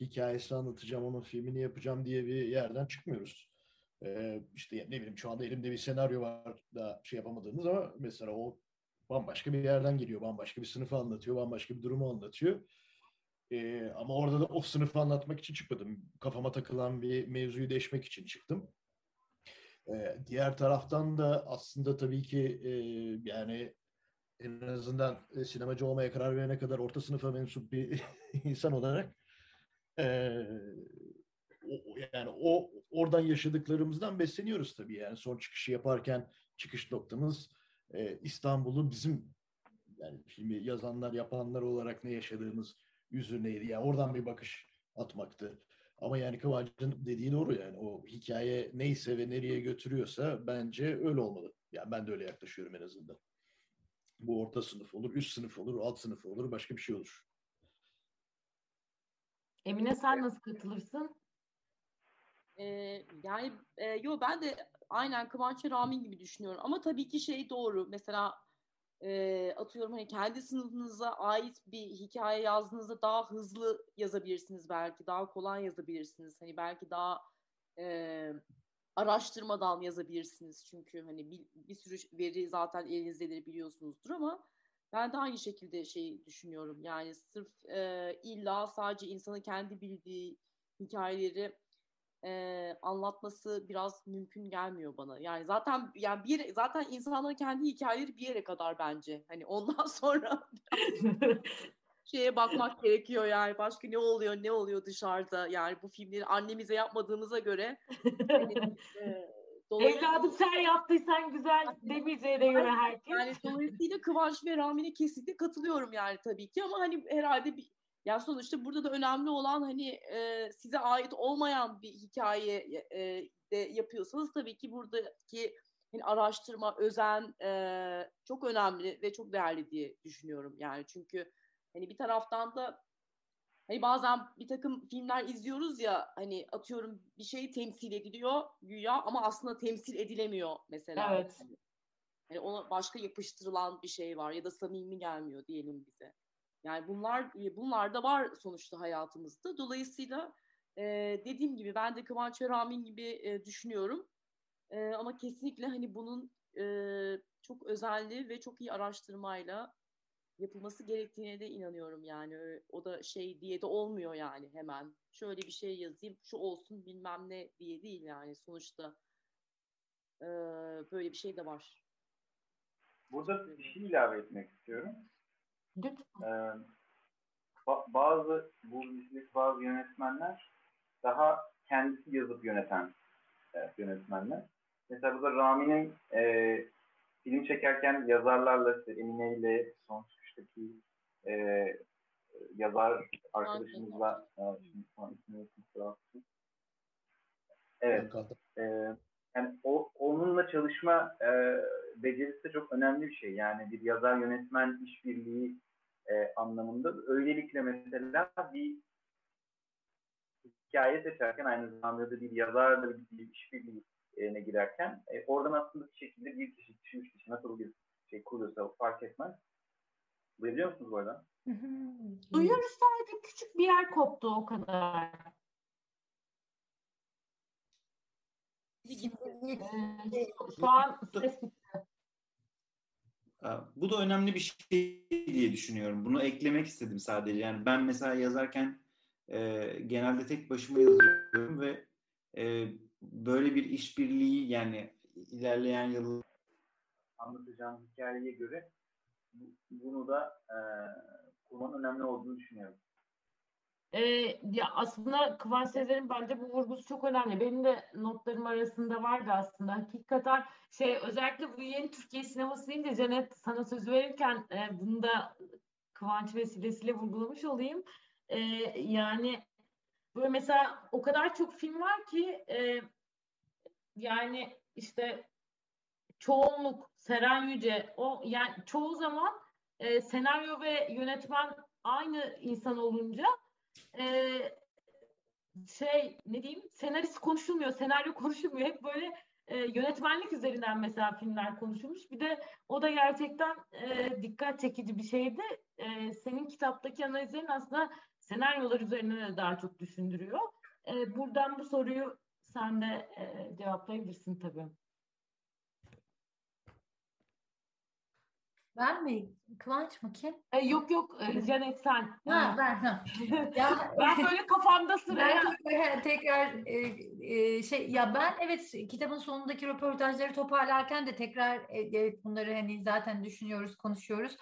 hikayesi anlatacağım, onun filmini yapacağım diye bir yerden çıkmıyoruz. E, işte ne bileyim şu anda elimde bir senaryo var da şey yapamadığımız ama mesela o bambaşka bir yerden geliyor. Bambaşka bir sınıfı anlatıyor, bambaşka bir durumu anlatıyor. Ee, ama orada da o sınıfı anlatmak için çıkmadım. Kafama takılan bir mevzuyu deşmek için çıktım. Ee, diğer taraftan da aslında tabii ki e, yani en azından e, sinemacı olmaya karar verene kadar orta sınıfa mensup bir [laughs] insan olarak e, o, yani o oradan yaşadıklarımızdan besleniyoruz tabii yani son çıkışı yaparken çıkış noktamız e, İstanbul'u bizim yani filmi yazanlar yapanlar olarak ne yaşadığımız üzerineydi. Yani oradan bir bakış atmaktı. Ama yani Kıvanç'ın dediği doğru yani. O hikaye neyse ve nereye götürüyorsa bence öyle olmalı. Yani ben de öyle yaklaşıyorum en azından. Bu orta sınıf olur, üst sınıf olur, alt sınıf olur, başka bir şey olur. Emine sen nasıl katılırsın? Ee, yani e, yo ben de aynen Kıvanç Ramin gibi düşünüyorum. Ama tabii ki şey doğru. Mesela e, atıyorum hani kendi sınıfınıza ait bir hikaye yazdığınızda daha hızlı yazabilirsiniz belki. Daha kolay yazabilirsiniz. Hani belki daha e, araştırmadan yazabilirsiniz. Çünkü hani bir, bir sürü veri zaten elinizdedir biliyorsunuzdur ama ben de aynı şekilde şey düşünüyorum. Yani sırf e, illa sadece insanın kendi bildiği hikayeleri e, anlatması biraz mümkün gelmiyor bana. Yani zaten yani bir zaten insanların kendi hikayeleri bir yere kadar bence. Hani ondan [laughs] sonra [laughs] şeye bakmak gerekiyor yani başka ne oluyor ne oluyor dışarıda yani bu filmleri annemize yapmadığımıza göre hani, [laughs] e, Evladım sen yaptıysan güzel demeyeceğine göre herkes. Yani dolayısıyla Kıvanç ve Rami'ne kesinlikle katılıyorum yani tabii ki ama hani herhalde bir ya sonuçta burada da önemli olan hani e, size ait olmayan bir hikaye e, de yapıyorsanız tabii ki buradaki hani araştırma, özen e, çok önemli ve çok değerli diye düşünüyorum yani çünkü hani bir taraftan da Hani bazen bir takım filmler izliyoruz ya hani atıyorum bir şey temsil ediliyor güya ama aslında temsil edilemiyor mesela. Evet. Hani, hani ona başka yapıştırılan bir şey var ya da samimi gelmiyor diyelim bize. Yani bunlar bunlar da var sonuçta hayatımızda. Dolayısıyla e, dediğim gibi ben de Kıvanç Ramin gibi e, düşünüyorum. E, ama kesinlikle hani bunun e, çok özelliği ve çok iyi araştırmayla yapılması gerektiğine de inanıyorum yani. O da şey diye de olmuyor yani hemen. Şöyle bir şey yazayım, şu olsun bilmem ne diye değil yani sonuçta. E, böyle bir şey de var. Burada bir şey ilave etmek istiyorum. Lütfen. Ee, bazı bu dizideki bazı yönetmenler daha kendisi yazıp yöneten yönetmenler. Mesela burada Rami'nin e, film çekerken yazarlarla işte Emine ile son çıkıştaki e, yazar arkadaşımızla e, şimdi son ismini Evet. E, yani o, onunla çalışma e, becerisi de çok önemli bir şey. Yani bir yazar yönetmen işbirliği e, anlamında. Öylelikle mesela bir hikaye seçerken aynı zamanda da bir yazarla bir işbirliğine girerken e, oradan aslında bir şekilde bir kişi, kişi, üç kişi nasıl bir şey kuruyorsa fark etmez. Duyabiliyor musunuz bu arada? Duyuyoruz sadece küçük bir yer koptu o kadar. Ee, şu an ses bu da önemli bir şey diye düşünüyorum. Bunu eklemek istedim sadece. Yani ben mesela yazarken e, genelde tek başıma yazıyorum ve e, böyle bir işbirliği yani ilerleyen yıl anlatacağım hikayeye göre bunu da e, kurmanın önemli olduğunu düşünüyorum. Ee, ya aslında Kıvanç Sezer'in bence bu vurgusu çok önemli. Benim de notlarım arasında vardı aslında. Hakikaten şey özellikle bu yeni Türkiye sineması deyince Cennet sana söz verirken e, bunu da Kıvanç vesilesiyle vurgulamış olayım. E, yani böyle mesela o kadar çok film var ki e, yani işte çoğunluk Seren Yüce o yani çoğu zaman e, senaryo ve yönetmen aynı insan olunca e, şey ne diyeyim senarist konuşulmuyor, senaryo [laughs] konuşulmuyor. Hep böyle e, yönetmenlik üzerinden mesela filmler konuşulmuş. Bir de o da gerçekten e, dikkat çekici bir şeydi. E, senin kitaptaki analizlerin aslında senaryolar üzerine de daha çok düşündürüyor. E, buradan bu soruyu sen de e, cevaplayabilirsin tabii. Ben mi? Kıvanç mı kim? E, yok yok e, Canet sen. Ha, ben. Ha. ya, [laughs] ben böyle kafamda sıraya. Ben tekrar, e, e, şey ya ben evet kitabın sonundaki röportajları toparlarken de tekrar e, evet bunları hani zaten düşünüyoruz, konuşuyoruz.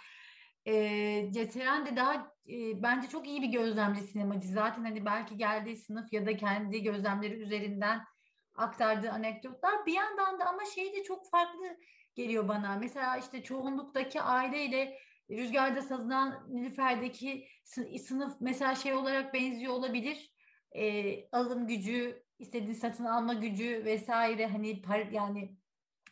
E, Ceteren de daha e, bence çok iyi bir gözlemci sinemacı. Zaten hani belki geldiği sınıf ya da kendi gözlemleri üzerinden aktardığı anekdotlar bir yandan da ama şey de çok farklı geliyor bana. Mesela işte çoğunluktaki aileyle Rüzgarda Sazınan Nilüfer'deki sınıf mesela şey olarak benziyor olabilir. E, alım gücü, istediğin satın alma gücü vesaire hani par, yani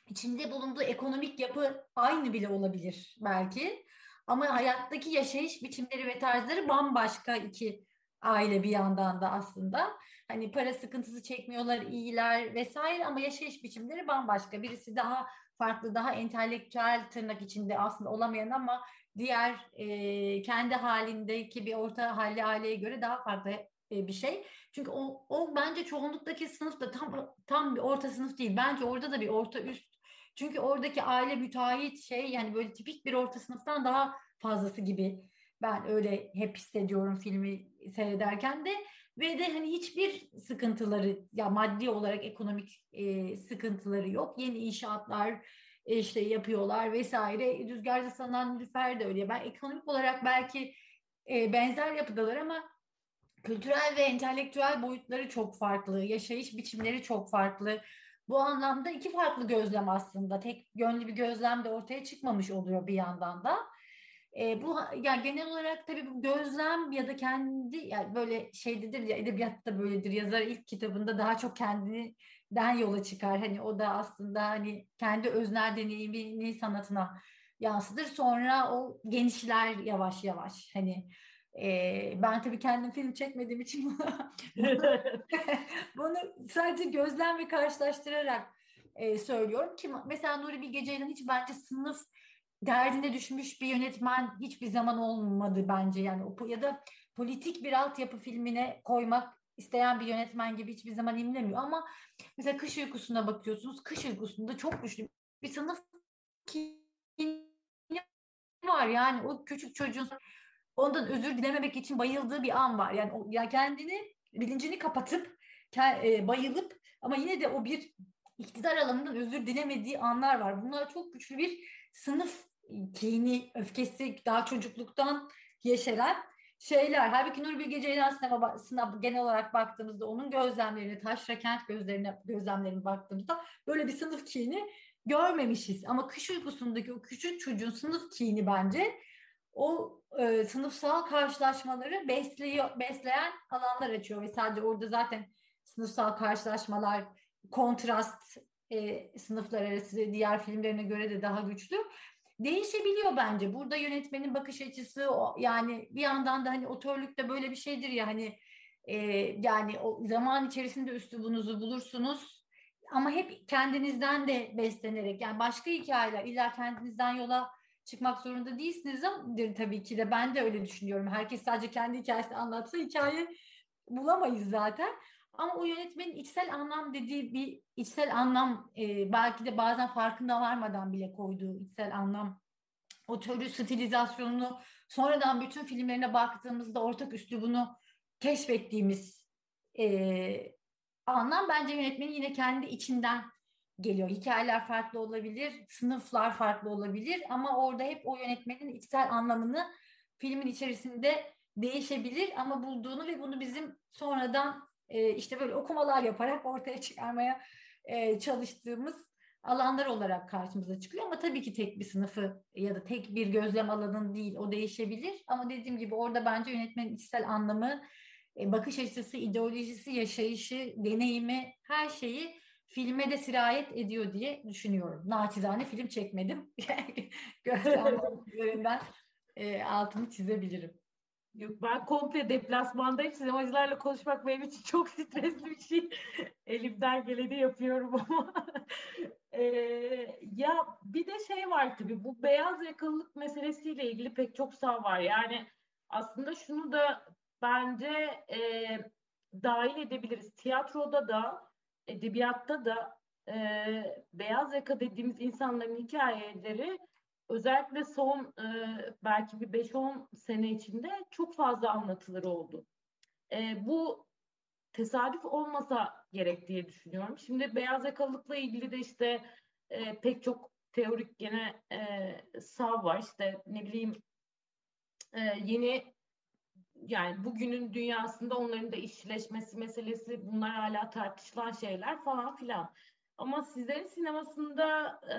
içinde bulunduğu ekonomik yapı aynı bile olabilir belki. Ama hayattaki yaşayış biçimleri ve tarzları bambaşka iki aile bir yandan da aslında. Hani para sıkıntısı çekmiyorlar, iyiler vesaire ama yaşayış biçimleri bambaşka. Birisi daha farklı, daha entelektüel tırnak içinde aslında olamayan ama diğer e, kendi halindeki bir orta halli aileye göre daha farklı e, bir şey. Çünkü o, o bence çoğunluktaki sınıf da tam tam bir orta sınıf değil. Bence orada da bir orta üst. Çünkü oradaki aile müteahhit şey yani böyle tipik bir orta sınıftan daha fazlası gibi ben öyle hep hissediyorum filmi seyrederken de ve de hani hiçbir sıkıntıları ya maddi olarak ekonomik e, sıkıntıları yok. Yeni inşaatlar e, işte yapıyorlar vesaire. Rüzgarda sanan Nilüfer de öyle. Ben ekonomik olarak belki e, benzer yapıdalar ama kültürel ve entelektüel boyutları çok farklı. Yaşayış biçimleri çok farklı. Bu anlamda iki farklı gözlem aslında. Tek yönlü bir gözlem de ortaya çıkmamış oluyor bir yandan da. E, bu yani genel olarak tabii bu gözlem ya da kendi yani böyle şeydedir ya edebiyatta böyledir. Yazar ilk kitabında daha çok kendinden yola çıkar. Hani o da aslında hani kendi öznel deneyimini sanatına yansıtır. Sonra o genişler yavaş yavaş. Hani Ee, ben tabii kendim film çekmediğim için bunu [laughs] [laughs] sadece gözlem ve karşılaştırarak e, söylüyorum ki mesela Nuri Bilge Ceylan hiç bence sınıf derdine düşmüş bir yönetmen hiçbir zaman olmadı bence yani ya da politik bir altyapı filmine koymak isteyen bir yönetmen gibi hiçbir zaman imlemiyor ama mesela Kış Uykusu'na bakıyorsunuz. Kış Uykusu'nda çok güçlü bir sınıf var yani o küçük çocuğun ondan özür dilememek için bayıldığı bir an var. Yani, o, yani kendini bilincini kapatıp e, bayılıp ama yine de o bir iktidar alanından özür dilemediği anlar var. Bunlar çok güçlü bir sınıf kini, öfkesi daha çocukluktan yeşeren şeyler. Halbuki Nuri Bilge Ceylan sinemasına genel olarak baktığımızda onun gözlemlerini, Taşra Kent gözlerine gözlemlerine baktığımızda böyle bir sınıf kini görmemişiz. Ama kış uykusundaki o küçük çocuğun sınıf kini bence o e, sınıfsal karşılaşmaları besliyor, besleyen alanlar açıyor ve sadece orada zaten sınıfsal karşılaşmalar kontrast e, sınıflar arası diğer filmlerine göre de daha güçlü değişebiliyor bence. Burada yönetmenin bakış açısı o, yani bir yandan da hani otörlükte böyle bir şeydir ya hani e, yani o zaman içerisinde üslubunuzu bulursunuz ama hep kendinizden de beslenerek yani başka hikayeler illa kendinizden yola çıkmak zorunda değilsiniz ama tabii ki de ben de öyle düşünüyorum. Herkes sadece kendi hikayesini anlatsa hikaye bulamayız zaten. Ama o yönetmenin içsel anlam dediği bir içsel anlam e, belki de bazen farkında varmadan bile koyduğu içsel anlam o türlü stilizasyonunu sonradan bütün filmlerine baktığımızda ortak üslubunu keşfettiğimiz e, anlam bence yönetmenin yine kendi içinden geliyor. Hikayeler farklı olabilir, sınıflar farklı olabilir ama orada hep o yönetmenin içsel anlamını filmin içerisinde değişebilir ama bulduğunu ve bunu bizim sonradan e, işte böyle okumalar yaparak ortaya çıkarmaya e, çalıştığımız alanlar olarak karşımıza çıkıyor ama tabii ki tek bir sınıfı ya da tek bir gözlem alanın değil o değişebilir ama dediğim gibi orada bence yönetmenin içsel anlamı e, bakış açısı, ideolojisi, yaşayışı, deneyimi her şeyi filme de sirayet ediyor diye düşünüyorum. Naçizane film çekmedim. [laughs] Gözlem [laughs] üzerinden e, altını çizebilirim. Yok ben komple deplasmandayım. Sinemacılarla konuşmak benim için çok stresli bir şey. [laughs] Elimden geleni yapıyorum ama. [laughs] ee, ya bir de şey var tabii bu beyaz yakalılık meselesiyle ilgili pek çok sağ var. Yani aslında şunu da bence e, dahil edebiliriz. Tiyatroda da, edebiyatta da e, beyaz yaka dediğimiz insanların hikayeleri özellikle son e, belki bir 5-10 sene içinde çok fazla anlatılır oldu. E, bu tesadüf olmasa gerek diye düşünüyorum. Şimdi beyaz yakalılıkla ilgili de işte e, pek çok teorik gene e, sav var. İşte ne bileyim e, yeni yani bugünün dünyasında onların da işleşmesi meselesi bunlar hala tartışılan şeyler falan filan. Ama sizlerin sinemasında e,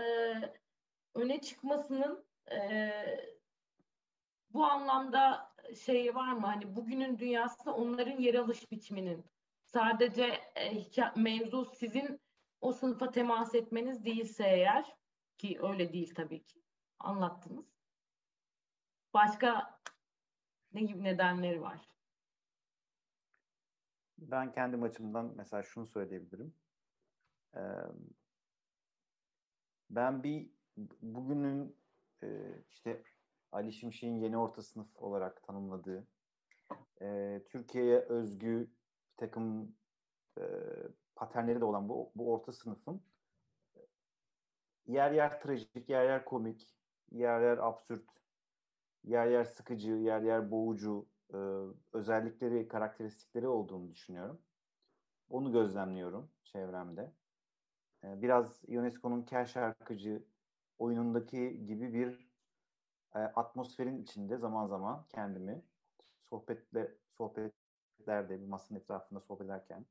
öne çıkmasının e, bu anlamda şey var mı? Hani bugünün dünyasında onların yer alış biçiminin sadece e, mevzu sizin o sınıfa temas etmeniz değilse eğer ki öyle değil tabii ki anlattınız. Başka ne gibi nedenleri var? Ben kendi açımdan mesela şunu söyleyebilirim. Ee, ben bir bugünün e, işte Ali Şimşek'in yeni orta sınıf olarak tanımladığı e, Türkiye'ye özgü bir takım e, paternleri de olan bu, bu orta sınıfın yer yer trajik, yer yer komik, yer yer absürt, yer yer sıkıcı, yer yer boğucu e, özellikleri, karakteristikleri olduğunu düşünüyorum. Onu gözlemliyorum çevremde. E, biraz UNESCO'nun kel şarkıcı oyunundaki gibi bir e, atmosferin içinde zaman zaman kendimi sohbetle sohbetlerde bir masanın etrafında sohbet ederken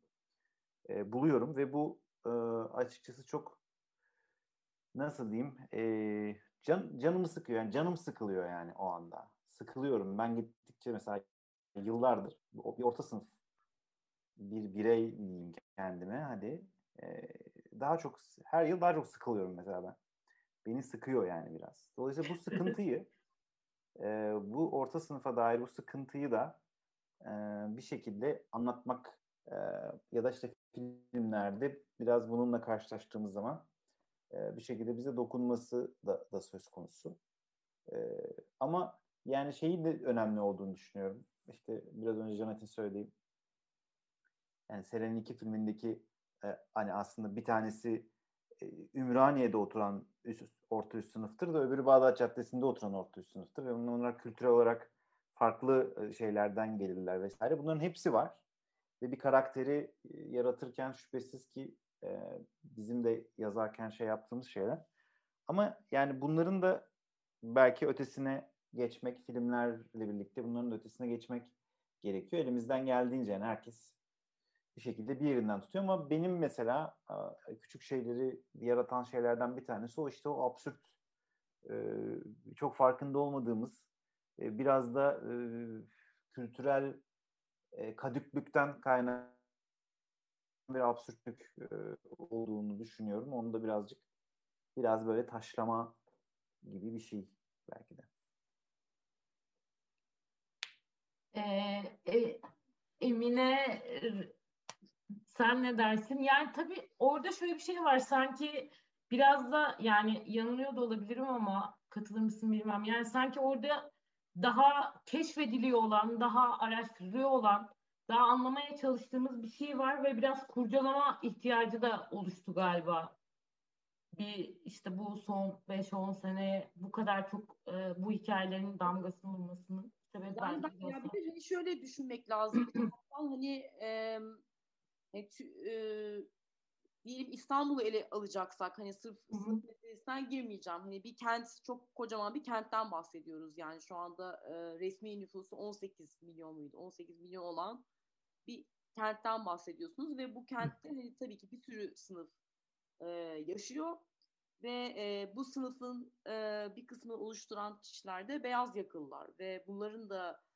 e, buluyorum ve bu e, açıkçası çok nasıl diyeyim e, can, canımı sıkıyor. Yani canım sıkılıyor yani o anda. Sıkılıyorum. Ben gittikçe mesela yıllardır bir orta sınıf bir birey diyeyim kendime? Hadi e, daha çok her yıl daha çok sıkılıyorum mesela ben beni sıkıyor yani biraz. Dolayısıyla bu sıkıntıyı [laughs] e, bu orta sınıfa dair bu sıkıntıyı da e, bir şekilde anlatmak e, ya da işte filmlerde biraz bununla karşılaştığımız zaman e, bir şekilde bize dokunması da, da söz konusu. E, ama yani şeyin de önemli olduğunu düşünüyorum. İşte biraz önce Canet'in söylediği yani Seren'in iki filmindeki e, hani aslında bir tanesi Ümraniye'de oturan üst, orta üst sınıftır da öbürü Bağdat Caddesi'nde oturan orta üst sınıftır ve onlar kültürel olarak farklı e, şeylerden gelirler vesaire. Bunların hepsi var ve bir karakteri e, yaratırken şüphesiz ki e, bizim de yazarken şey yaptığımız şeyler. Ama yani bunların da belki ötesine geçmek filmlerle birlikte bunların ötesine geçmek gerekiyor. Elimizden geldiğince yani herkes bir şekilde bir yerinden tutuyor ama benim mesela küçük şeyleri yaratan şeylerden bir tanesi o işte o absürt çok farkında olmadığımız biraz da kültürel kadüklükten kaynağı bir absürtlük olduğunu düşünüyorum. Onu da birazcık biraz böyle taşlama gibi bir şey belki de. Ee, e, Emine sen ne dersin? Yani tabii orada şöyle bir şey var. Sanki biraz da yani yanılıyor da olabilirim ama katılır mısın bilmem. Yani sanki orada daha keşfediliyor olan, daha araştırılıyor olan, daha anlamaya çalıştığımız bir şey var ve biraz kurcalama ihtiyacı da oluştu galiba. Bir işte bu son 5-10 sene bu kadar çok e, bu hikayelerin damgasının olmasının sebebi yani bence ya bir de hani şöyle düşünmek lazım. [clears throat] hani e, e, e, diyelim İstanbul'u ele alacaksak hani sırf meselesinden girmeyeceğim. Hani bir kent çok kocaman bir kentten bahsediyoruz. Yani şu anda e, resmi nüfusu 18 milyon muydu? 18 milyon olan bir kentten bahsediyorsunuz ve bu kentte hani tabii ki bir sürü sınıf e, yaşıyor ve e, bu sınıfın e, bir kısmını oluşturan kişiler de beyaz yakıllar ve bunların da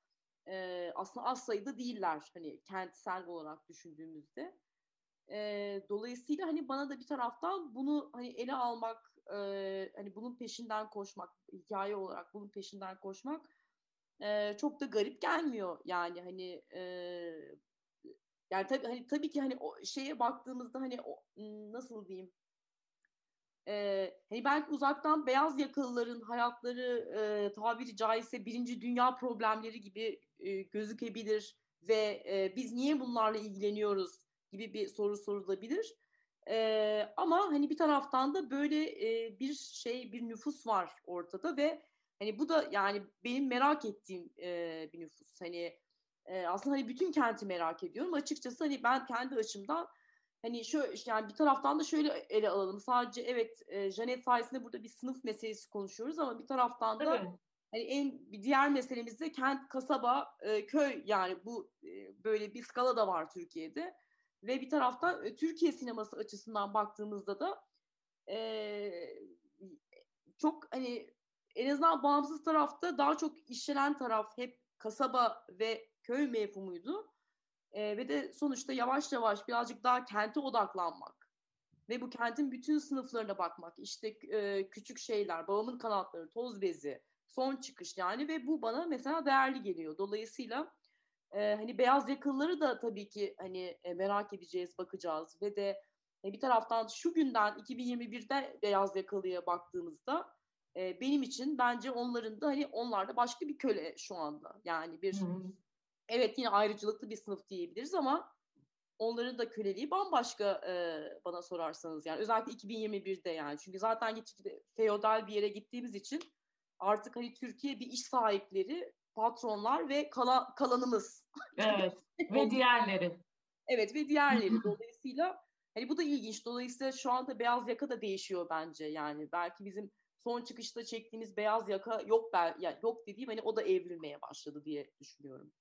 e, aslında az sayıda değiller hani kentsel olarak düşündüğümüzde. E, dolayısıyla hani bana da bir taraftan bunu hani ele almak, e, hani bunun peşinden koşmak, hikaye olarak bunun peşinden koşmak e, çok da garip gelmiyor. Yani hani e, yani tabii hani tabii ki hani o şeye baktığımızda hani o, nasıl diyeyim e, hani belki uzaktan beyaz yakalıların hayatları e, tabiri caizse birinci dünya problemleri gibi e, gözükebilir ve e, biz niye bunlarla ilgileniyoruz gibi bir soru sorulabilir. E, ama hani bir taraftan da böyle e, bir şey bir nüfus var ortada ve hani bu da yani benim merak ettiğim e, bir nüfus. Hani e, aslında hani bütün kenti merak ediyorum. Açıkçası hani ben kendi açımdan hani şu yani bir taraftan da şöyle ele alalım. Sadece evet e, Janet sayesinde burada bir sınıf meselesi konuşuyoruz ama bir taraftan da evet. hani en bir diğer meselemiz de kent, kasaba, e, köy yani bu e, böyle bir skala da var Türkiye'de. Ve bir taraftan e, Türkiye sineması açısından baktığımızda da e, çok hani en azından bağımsız tarafta daha çok işlenen taraf hep kasaba ve köy mefhumuydu. E, ve de sonuçta yavaş yavaş birazcık daha kente odaklanmak ve bu kentin bütün sınıflarına bakmak. İşte e, küçük şeyler, babamın kanatları, toz bezi, son çıkış yani ve bu bana mesela değerli geliyor. Dolayısıyla e, hani beyaz yakalıları da tabii ki hani e, merak edeceğiz, bakacağız ve de e, bir taraftan şu günden 2021'de beyaz yakalıya baktığımızda e, benim için bence onların da hani onlar da başka bir köle şu anda. Yani bir hmm evet yine ayrıcalıklı bir sınıf diyebiliriz ama onların da köleliği bambaşka e, bana sorarsanız yani özellikle 2021'de yani çünkü zaten gittikçe feodal bir yere gittiğimiz için artık hani Türkiye bir iş sahipleri, patronlar ve kala, kalanımız. Evet [laughs] ve diğerleri. Evet ve diğerleri [laughs] dolayısıyla hani bu da ilginç. Dolayısıyla şu anda beyaz yaka da değişiyor bence yani. Belki bizim son çıkışta çektiğimiz beyaz yaka yok ben yani yok dediğim hani o da evrilmeye başladı diye düşünüyorum.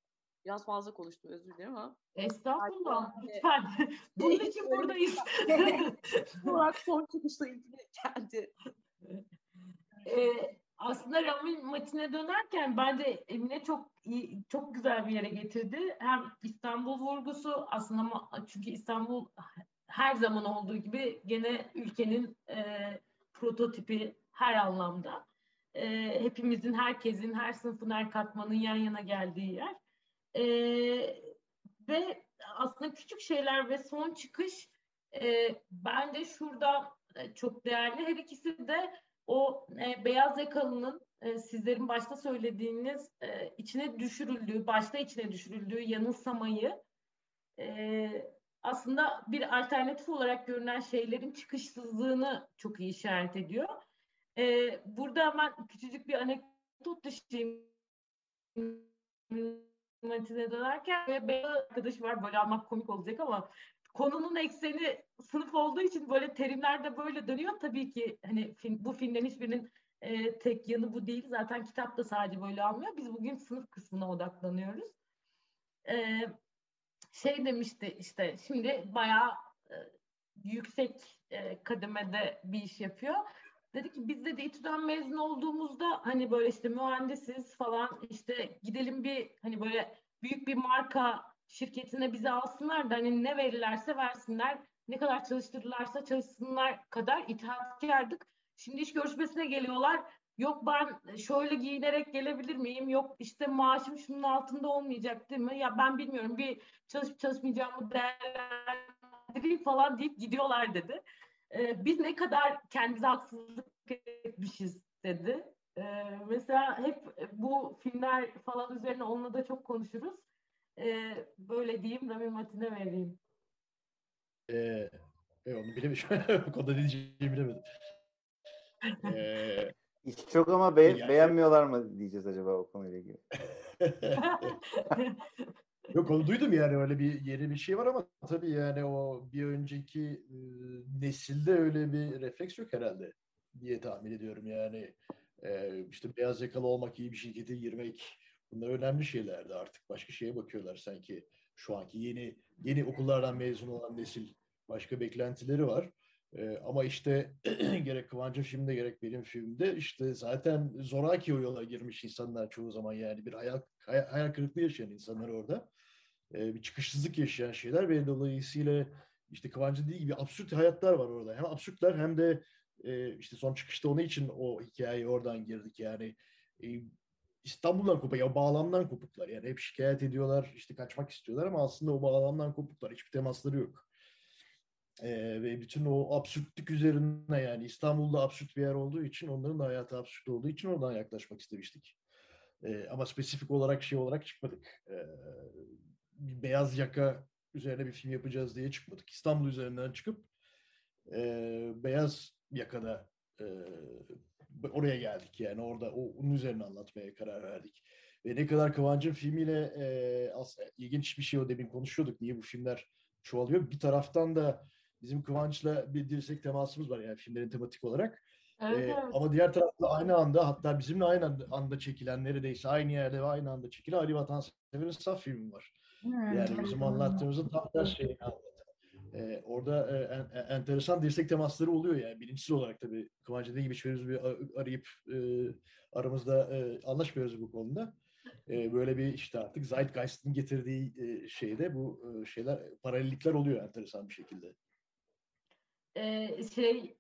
Biraz fazla konuştum özür dilerim ama. Estağfurullah lütfen. [laughs] [laughs] Bunun için buradayız. [laughs] Bu olarak son çıkışla ilgili kendi. Ee, aslında Ramin maçına dönerken bence Emine çok iyi, çok güzel bir yere getirdi. Hem İstanbul vurgusu aslında çünkü İstanbul her zaman olduğu gibi gene ülkenin e, prototipi her anlamda. E, hepimizin, herkesin, her sınıfın, her katmanın yan yana geldiği yer. E, ve aslında küçük şeyler ve son çıkış e, bence şurada e, çok değerli. Her ikisi de o e, beyaz yakalının e, sizlerin başta söylediğiniz e, içine düşürüldüğü, başta içine düşürüldüğü yanılsamayı e, aslında bir alternatif olarak görünen şeylerin çıkışsızlığını çok iyi işaret ediyor. E, burada hemen küçücük bir anekdot düşeyim. Matine dönerken ve bir arkadaş var böyle almak komik olacak ama konunun ekseni sınıf olduğu için böyle terimler de böyle dönüyor. Tabii ki hani film, bu filmlerin hiçbirinin e, tek yanı bu değil. Zaten kitap da sadece böyle almıyor. Biz bugün sınıf kısmına odaklanıyoruz. E, şey demişti işte şimdi bayağı e, yüksek e, kademede bir iş yapıyor. Dedi ki biz de İTÜ'den mezun olduğumuzda hani böyle işte mühendisiz falan işte gidelim bir hani böyle büyük bir marka şirketine bizi alsınlar da hani ne verirlerse versinler ne kadar çalıştırırlarsa çalışsınlar kadar itaatkardık. Şimdi iş görüşmesine geliyorlar. Yok ben şöyle giyinerek gelebilir miyim? Yok işte maaşım şunun altında olmayacak değil mi? Ya ben bilmiyorum bir çalışıp çalışmayacağımı değerlendireyim falan deyip gidiyorlar dedi. Ee, biz ne kadar kendimize haksızlık etmişiz dedi. Ee, mesela hep bu filmler falan üzerine onunla da çok konuşuruz. Ee, böyle diyeyim Rami Matin'e vereyim. Ee, e, onu bilemiş. [laughs] o konuda ne diyeceğimi bilemedim. Ee, İş çok ama be- yani... beğenmiyorlar mı diyeceğiz acaba o konuyla ilgili. [laughs] Yok onu duydum yani öyle bir yeni bir şey var ama tabii yani o bir önceki e, nesilde öyle bir refleks yok herhalde diye tahmin ediyorum yani. E, işte beyaz yakalı olmak, iyi bir şirkete girmek bunlar önemli şeylerdi artık. Başka şeye bakıyorlar sanki şu anki yeni yeni okullardan mezun olan nesil başka beklentileri var. E, ama işte [clears throat] gerek Kıvancı filmde gerek benim filmde işte zaten zoraki o yola girmiş insanlar çoğu zaman yani bir hayal, hayal, kırıklığı yaşayan insanlar orada. E, bir çıkışsızlık yaşayan şeyler ve dolayısıyla işte Kıvancı dediği gibi absürt hayatlar var orada. Hem absürtler hem de e, işte son çıkışta onun için o hikayeyi oradan girdik yani. E, İstanbul'dan kopuk, ya bağlamdan kopuklar. Yani hep şikayet ediyorlar, işte kaçmak istiyorlar ama aslında o bağlamdan kopuklar. Hiçbir temasları yok. Ee, ve bütün o absürtlük üzerine yani İstanbul'da absürt bir yer olduğu için onların da hayatı absürt olduğu için oradan yaklaşmak istemiştik. Ee, ama spesifik olarak şey olarak çıkmadık. Bir beyaz yaka üzerine bir film yapacağız diye çıkmadık. İstanbul üzerinden çıkıp e, beyaz yakada e, oraya geldik yani orada o, onun üzerine anlatmaya karar verdik. Ve ne kadar Kıvancı'nın filmiyle e, aslında ilginç bir şey o demin konuşuyorduk. Niye bu filmler çoğalıyor? Bir taraftan da bizim Kıvanç'la bir dirsek temasımız var yani filmlerin tematik olarak. Evet, ee, evet. Ama diğer tarafta aynı anda hatta bizimle aynı anda, anda çekilen neredeyse aynı yerde ve aynı anda çekilen Ali Vatansever'in Saf filmi var. Hmm. Yani bizim anlattığımızın tam tersi şeyini anlatan. Ee, orada e, en, en, enteresan dirsek temasları oluyor yani bilinçsiz olarak tabii Kıvanç dediği gibi hiçbirimiz bir arayıp e, aramızda e, anlaşmıyoruz bu konuda. E, böyle bir işte artık Zeitgeist'in getirdiği e, şeyde bu e, şeyler paralellikler oluyor enteresan bir şekilde e, şey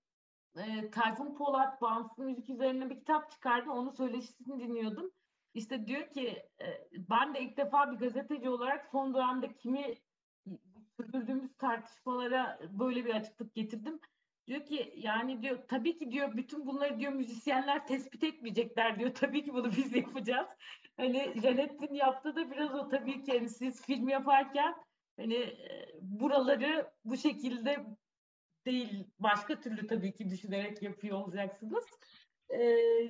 e, Tayfun Polat bağımsız müzik üzerine bir kitap çıkardı. Onun söyleşisini dinliyordum. İşte diyor ki e, ben de ilk defa bir gazeteci olarak son dönemde kimi sürdürdüğümüz tartışmalara böyle bir açıklık getirdim. Diyor ki yani diyor tabii ki diyor bütün bunları diyor müzisyenler tespit etmeyecekler diyor. [laughs] Tabii ki bunu biz yapacağız. Hani Janet'in yaptığı da biraz o tabii ki yani siz film yaparken hani e, buraları bu şekilde değil başka türlü tabii ki düşünerek yapıyor olacaksınız. E,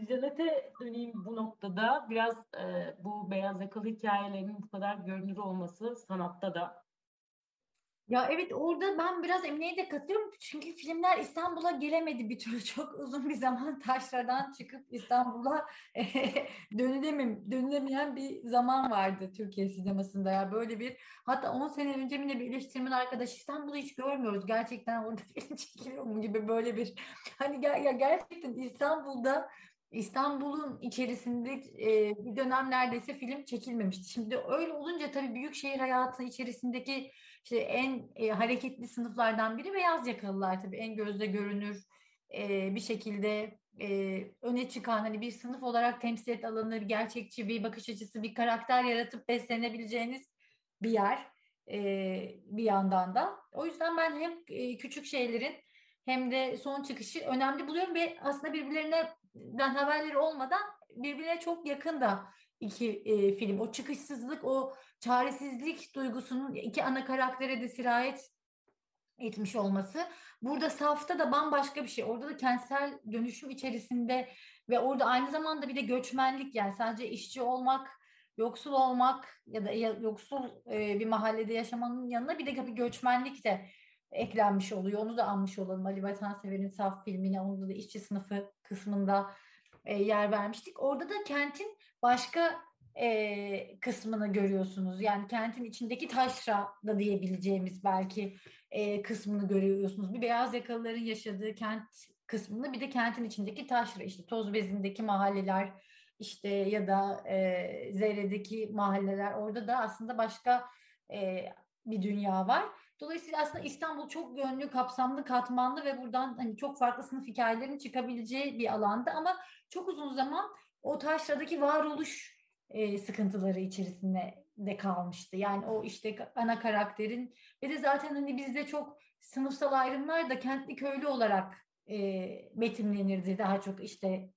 Janet'e döneyim bu noktada. Biraz e, bu beyaz yakalı hikayelerinin bu kadar görünür olması sanatta da ya evet orada ben biraz Emine'ye de katılıyorum. Çünkü filmler İstanbul'a gelemedi bir türlü. [laughs] Çok uzun bir zaman taşradan çıkıp İstanbul'a [laughs] dönülemem, dönülemeyen bir zaman vardı Türkiye sinemasında. Ya böyle bir hatta 10 sene önce yine bir eleştirmen arkadaş İstanbul'u hiç görmüyoruz. Gerçekten orada [laughs] film çekiliyor mu gibi böyle bir hani ya gerçekten İstanbul'da İstanbul'un içerisinde e, bir dönem neredeyse film çekilmemişti. Şimdi öyle olunca tabii büyük şehir hayatı içerisindeki işte en e, hareketli sınıflardan biri beyaz yakalılar tabii en gözde görünür e, bir şekilde e, öne çıkan hani bir sınıf olarak temsil alınır, gerçekçi bir bakış açısı, bir karakter yaratıp beslenebileceğiniz bir yer e, bir yandan da. O yüzden ben hem e, küçük şeylerin hem de son çıkışı önemli buluyorum ve aslında birbirlerine ben haberleri olmadan birbirine çok yakın da iki e, film. O çıkışsızlık, o çaresizlik duygusunun iki ana karaktere de sirayet etmiş olması. Burada Saf'ta da bambaşka bir şey. Orada da kentsel dönüşüm içerisinde ve orada aynı zamanda bir de göçmenlik yani sadece işçi olmak, yoksul olmak ya da yoksul e, bir mahallede yaşamanın yanına bir de bir göçmenlik de eklenmiş oluyor. Onu da anmış olalım. Ali Vatansever'in Saf filmine, onda da işçi sınıfı kısmında e, yer vermiştik. Orada da kentin başka e, kısmını görüyorsunuz. Yani kentin içindeki taşra da diyebileceğimiz belki e, kısmını görüyorsunuz. Bir beyaz yakalıların yaşadığı kent kısmını bir de kentin içindeki taşra işte toz bezindeki mahalleler işte ya da e, Zerre'deki mahalleler orada da aslında başka e, bir dünya var. Dolayısıyla aslında İstanbul çok yönlü, kapsamlı, katmanlı ve buradan hani çok farklı sınıf hikayelerin çıkabileceği bir alanda ama çok uzun zaman o taşradaki varoluş e, sıkıntıları içerisinde de kalmıştı. Yani o işte ana karakterin ve de zaten hani bizde çok sınıfsal ayrımlar da kentli köylü olarak e, betimlenirdi daha çok işte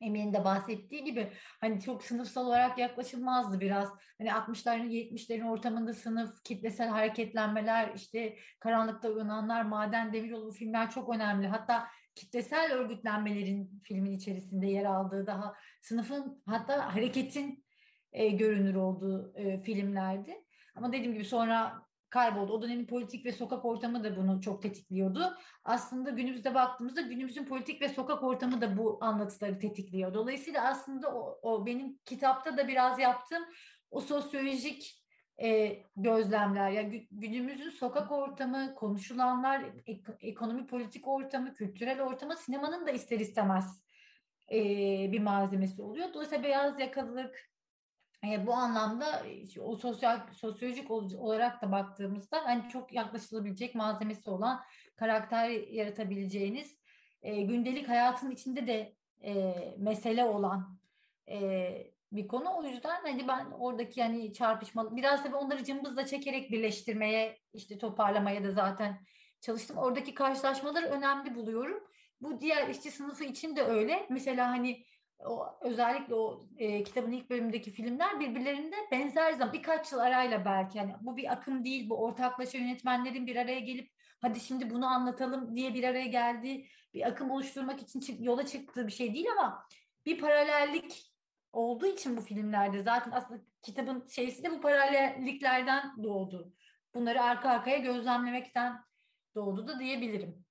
Emin'in de bahsettiği gibi hani çok sınıfsal olarak yaklaşılmazdı biraz. Hani 60'ların 70'lerin ortamında sınıf, kitlesel hareketlenmeler, işte karanlıkta uyananlar, maden, demiryolu filmler çok önemli. Hatta kitlesel örgütlenmelerin filmin içerisinde yer aldığı daha sınıfın hatta hareketin e, görünür olduğu e, filmlerdi. Ama dediğim gibi sonra kayboldu. O dönemin politik ve sokak ortamı da bunu çok tetikliyordu. Aslında günümüzde baktığımızda günümüzün politik ve sokak ortamı da bu anlatıları tetikliyor. Dolayısıyla aslında o, o benim kitapta da biraz yaptığım o sosyolojik e, gözlemler. Yani günümüzün sokak ortamı, konuşulanlar, ek, ekonomi politik ortamı, kültürel ortamı sinemanın da ister istemez e, bir malzemesi oluyor. Dolayısıyla beyaz yakalılık, e, bu anlamda o sosyal sosyolojik olarak da baktığımızda hani çok yaklaşılabilecek malzemesi olan karakter yaratabileceğiniz e, gündelik hayatın içinde de e, mesele olan e, bir konu. O yüzden hani ben oradaki hani çarpışma biraz tabii onları cımbızla çekerek birleştirmeye işte toparlamaya da zaten çalıştım. Oradaki karşılaşmaları önemli buluyorum. Bu diğer işçi sınıfı için de öyle. Mesela hani o özellikle o e, kitabın ilk bölümündeki filmler birbirlerinde benzer zaman birkaç yıl arayla belki yani bu bir akım değil bu ortaklaşa yönetmenlerin bir araya gelip hadi şimdi bunu anlatalım diye bir araya geldiği bir akım oluşturmak için çık, yola çıktığı bir şey değil ama bir paralellik olduğu için bu filmlerde zaten aslında kitabın şeysi de bu paralelliklerden doğdu. Bunları arka arkaya gözlemlemekten doğdu da diyebilirim.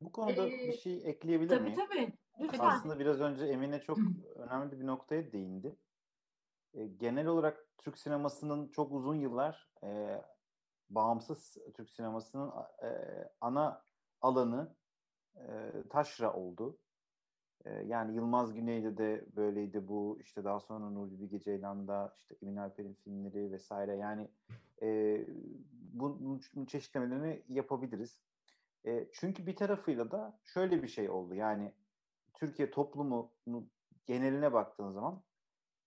Bu konuda ee, bir şey ekleyebilir tabii, miyim? Tabii tabii. Aslında biraz önce Emine çok önemli bir noktaya değindi. E, genel olarak Türk sinemasının çok uzun yıllar e, bağımsız Türk sinemasının e, ana alanı e, taşra oldu. E, yani Yılmaz Güney'de de böyleydi bu. İşte daha sonra Nuri Bilge Ceylan'da işte Emin Alper'in filmleri vesaire. Yani e, bunun, bunun çeşitlemelerini yapabiliriz. E, çünkü bir tarafıyla da şöyle bir şey oldu. Yani Türkiye toplumu geneline baktığın zaman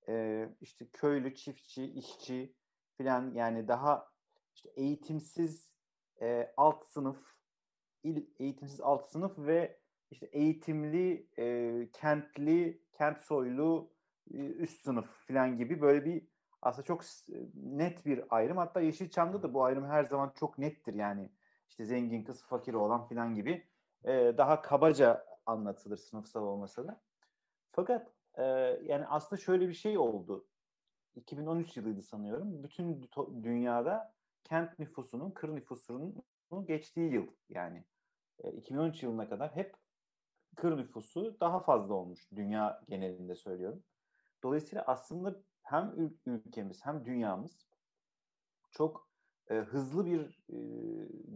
e, işte köylü, çiftçi, işçi filan yani daha işte eğitimsiz e, alt sınıf, il, eğitimsiz alt sınıf ve işte eğitimli, e, kentli, kent soylu e, üst sınıf filan gibi böyle bir aslında çok net bir ayrım. Hatta Yeşilçam'da da bu ayrım her zaman çok nettir yani. işte zengin kız, fakir olan filan gibi e, daha kabaca anlatılır sınıfsal olmasa da. Fakat e, yani aslında şöyle bir şey oldu. 2013 yılıydı sanıyorum. Bütün dünyada kent nüfusunun kır nüfusunun geçtiği yıl yani. E, 2013 yılına kadar hep kır nüfusu daha fazla olmuş dünya genelinde söylüyorum. Dolayısıyla aslında hem ülkemiz hem dünyamız çok e, hızlı bir e,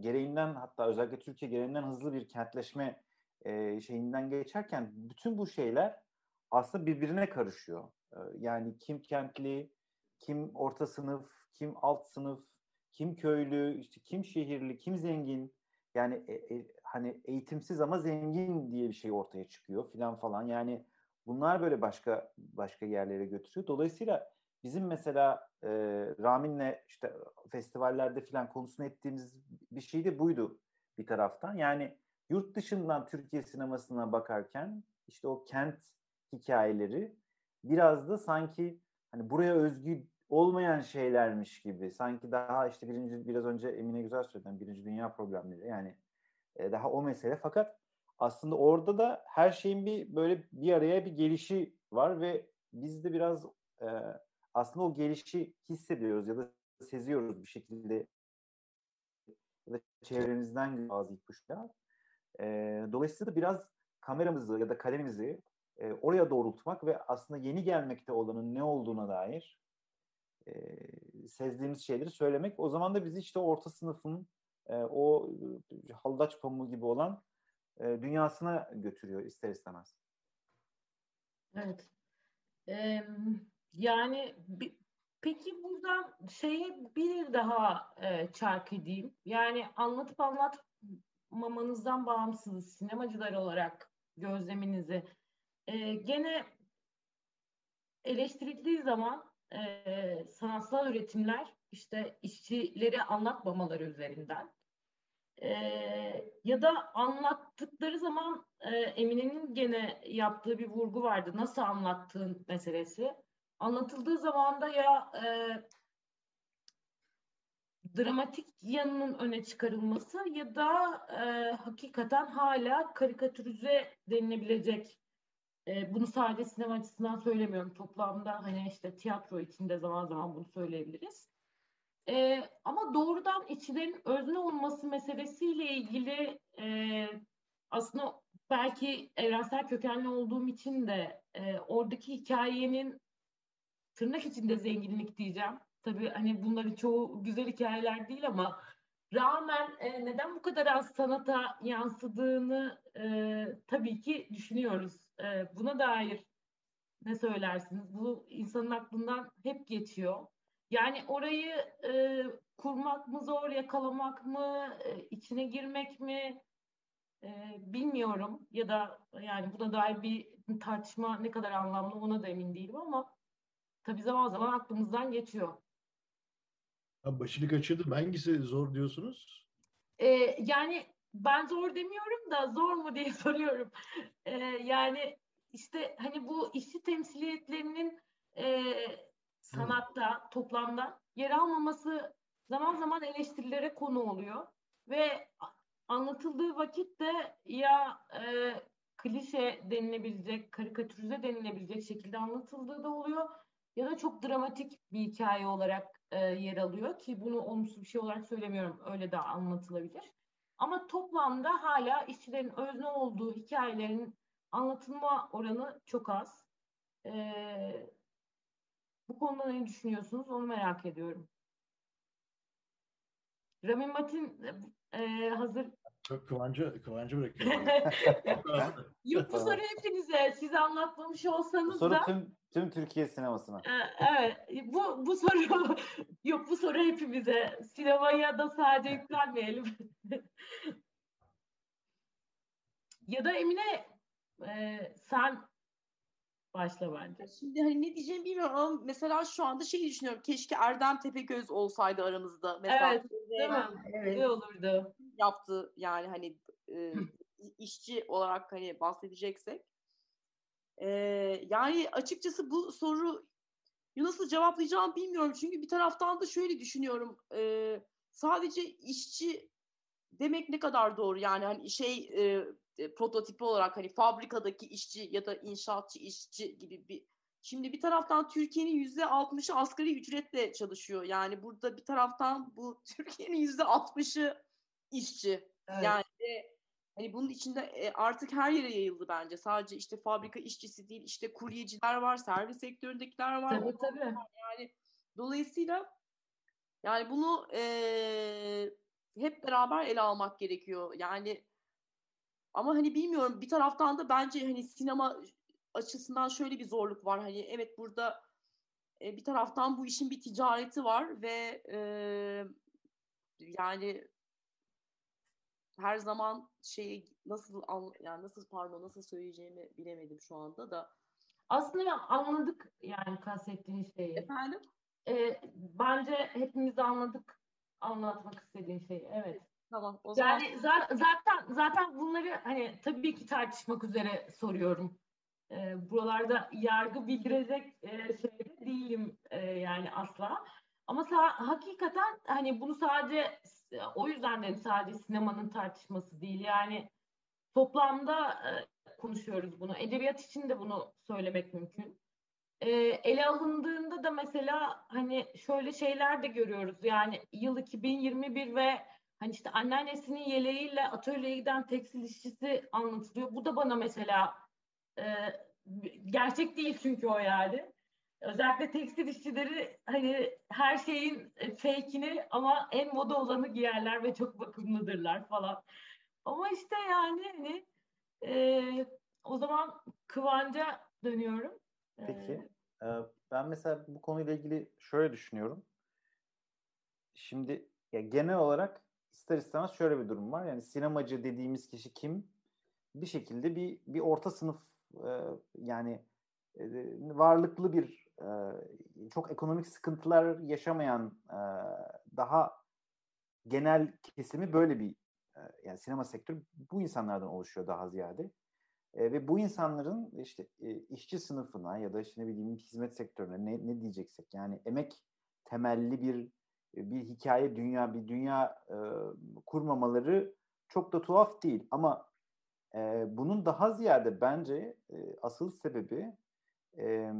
gereğinden hatta özellikle Türkiye gereğinden hızlı bir kentleşme e, şeyinden geçerken bütün bu şeyler aslında birbirine karışıyor. E, yani kim kentli, kim orta sınıf, kim alt sınıf, kim köylü, işte kim şehirli, kim zengin. yani e, e, hani eğitimsiz ama zengin diye bir şey ortaya çıkıyor filan falan. Yani bunlar böyle başka başka yerlere götürüyor. Dolayısıyla bizim mesela e, Ramin'le işte festivallerde filan konusunu ettiğimiz bir şey de buydu bir taraftan. Yani yurt dışından Türkiye sinemasına bakarken işte o kent hikayeleri biraz da sanki hani buraya özgü olmayan şeylermiş gibi. Sanki daha işte birinci biraz önce Emine güzel söyledi. Birinci dünya problemleri yani e, daha o mesele. Fakat aslında orada da her şeyin bir böyle bir araya bir gelişi var ve biz de biraz e, aslında o gelişi hissediyoruz ya da seziyoruz bir şekilde ya da çevremizden bazı ipuçlar. E, dolayısıyla da biraz kameramızı ya da kalemimizi e, oraya doğrultmak ve aslında yeni gelmekte olanın ne olduğuna dair e, sezdiğimiz şeyleri söylemek. O zaman da bizi işte orta sınıfın e, o e, haldaç pamuğu gibi olan e, dünyasına götürüyor ister istemez. Evet. Ee, yani bi, peki buradan şeye bir daha e, çark edeyim. Yani anlatıp anlatmamanızdan bağımsız sinemacılar olarak gözleminizi e, gene eleştirildiği zaman e, sanatsal üretimler işte işçileri anlatmamaları üzerinden e, ya da anlattıkları zaman e, Emine'nin gene yaptığı bir vurgu vardı. Nasıl anlattığın meselesi. Anlatıldığı zaman da ya e, dramatik yanının öne çıkarılması ya da e, hakikaten hala karikatürize denilebilecek e, bunu sadece sinema açısından söylemiyorum. Toplamda hani işte tiyatro içinde zaman zaman bunu söyleyebiliriz. E, ama doğrudan içlerin özne olması meselesiyle ilgili e, aslında belki evrensel kökenli olduğum için de e, oradaki hikayenin tırnak içinde zenginlik diyeceğim. Tabii hani bunların çoğu güzel hikayeler değil ama rağmen e, neden bu kadar az sanata yansıdığını e, tabii ki düşünüyoruz. E, buna dair ne söylersiniz? Bu insanın aklından hep geçiyor. Yani orayı e, kurmak mı zor, yakalamak mı, e, içine girmek mi e, bilmiyorum. Ya da yani buna dair bir tartışma ne kadar anlamlı ona da emin değilim ama tabii zaman zaman aklımızdan geçiyor. Başını kaçırdım. Hangisi zor diyorsunuz? Ee, yani ben zor demiyorum da zor mu diye [laughs] soruyorum. Ee, yani işte hani bu işçi temsiliyetlerinin e, sanatta, toplamda yer almaması zaman zaman eleştirilere konu oluyor. Ve anlatıldığı vakit de ya e, klişe denilebilecek, karikatürize denilebilecek şekilde anlatıldığı da oluyor ya da çok dramatik bir hikaye olarak e, yer alıyor ki bunu olumsuz bir şey olarak söylemiyorum. Öyle de anlatılabilir. Ama toplamda hala işçilerin özne olduğu hikayelerin anlatılma oranı çok az. E, bu konuda ne düşünüyorsunuz onu merak ediyorum. Ramin Matin e, hazır çok Kıvancı, Kıvancı bırakıyorum. [laughs] Yok bu soru hepinize. Siz anlatmamış olsanız bu soru da. tüm, tüm Türkiye sinemasına. Evet. Bu, bu soru [laughs] yok bu soru hepimize. Sinemaya da sadece yüklenmeyelim. [laughs] ya da Emine e, sen başla bence. Şimdi hani ne diyeceğimi bilmiyorum ama mesela şu anda şey düşünüyorum. Keşke Erdem Tepegöz olsaydı aramızda. Mesela evet, değil mi? Evet. Ne olurdu? Yaptı yani hani e, [laughs] işçi olarak hani bahsedeceksek. E, yani açıkçası bu soru nasıl cevaplayacağımı bilmiyorum. Çünkü bir taraftan da şöyle düşünüyorum. E, sadece işçi demek ne kadar doğru yani hani şey e, e, prototipi olarak hani fabrikadaki işçi ya da inşaatçı işçi gibi bir Şimdi bir taraftan Türkiye'nin yüzde altmışı asgari ücretle çalışıyor. Yani burada bir taraftan bu [laughs] Türkiye'nin yüzde altmışı işçi. Evet. Yani de, hani bunun içinde e, artık her yere yayıldı bence. Sadece işte fabrika işçisi değil, işte kuryeciler var, servis sektöründekiler var. Tabii tabii. Yani dolayısıyla yani bunu e, hep beraber ele almak gerekiyor. Yani ama hani bilmiyorum bir taraftan da bence hani sinema açısından şöyle bir zorluk var. Hani evet burada e, bir taraftan bu işin bir ticareti var ve e, yani her zaman şeyi nasıl yani nasıl pardon nasıl söyleyeceğimi bilemedim şu anda da. Aslında anladık yani kastettiğin şeyi. Efendim? Ee, bence hepimiz anladık anlatmak istediğin şeyi. Evet. Tamam. O zaman... Yani zaten zaten bunları hani tabii ki tartışmak üzere soruyorum. Ee, buralarda yargı bildirecek e, şeyde değilim e, yani asla. Ama hakikaten hani bunu sadece o yüzden dedim sadece sinemanın tartışması değil. Yani toplamda e, konuşuyoruz bunu. Edebiyat için de bunu söylemek mümkün. E, ele alındığında da mesela hani şöyle şeyler de görüyoruz. Yani yıl 2021 ve hani işte anneannesinin yeleğiyle atölyeye giden tekstil işçisi anlatılıyor. Bu da bana mesela e, gerçek değil çünkü o yani. Özellikle tekstil işçileri hani her şeyin e, fake'ini ama en moda olanı giyerler ve çok bakımlıdırlar falan. Ama işte yani hani e, o zaman Kıvanç'a dönüyorum. E, Peki. Ee, ben mesela bu konuyla ilgili şöyle düşünüyorum. Şimdi ya genel olarak ister istemez şöyle bir durum var. Yani sinemacı dediğimiz kişi kim? Bir şekilde bir bir orta sınıf e, yani e, varlıklı bir çok ekonomik sıkıntılar yaşamayan daha genel kesimi böyle bir yani sinema sektörü bu insanlardan oluşuyor daha ziyade. ve bu insanların işte işçi sınıfına ya da işte ne bileyim hizmet sektörüne ne, ne diyeceksek yani emek temelli bir bir hikaye dünya bir dünya e, kurmamaları çok da tuhaf değil ama e, bunun daha ziyade bence e, asıl sebebi e,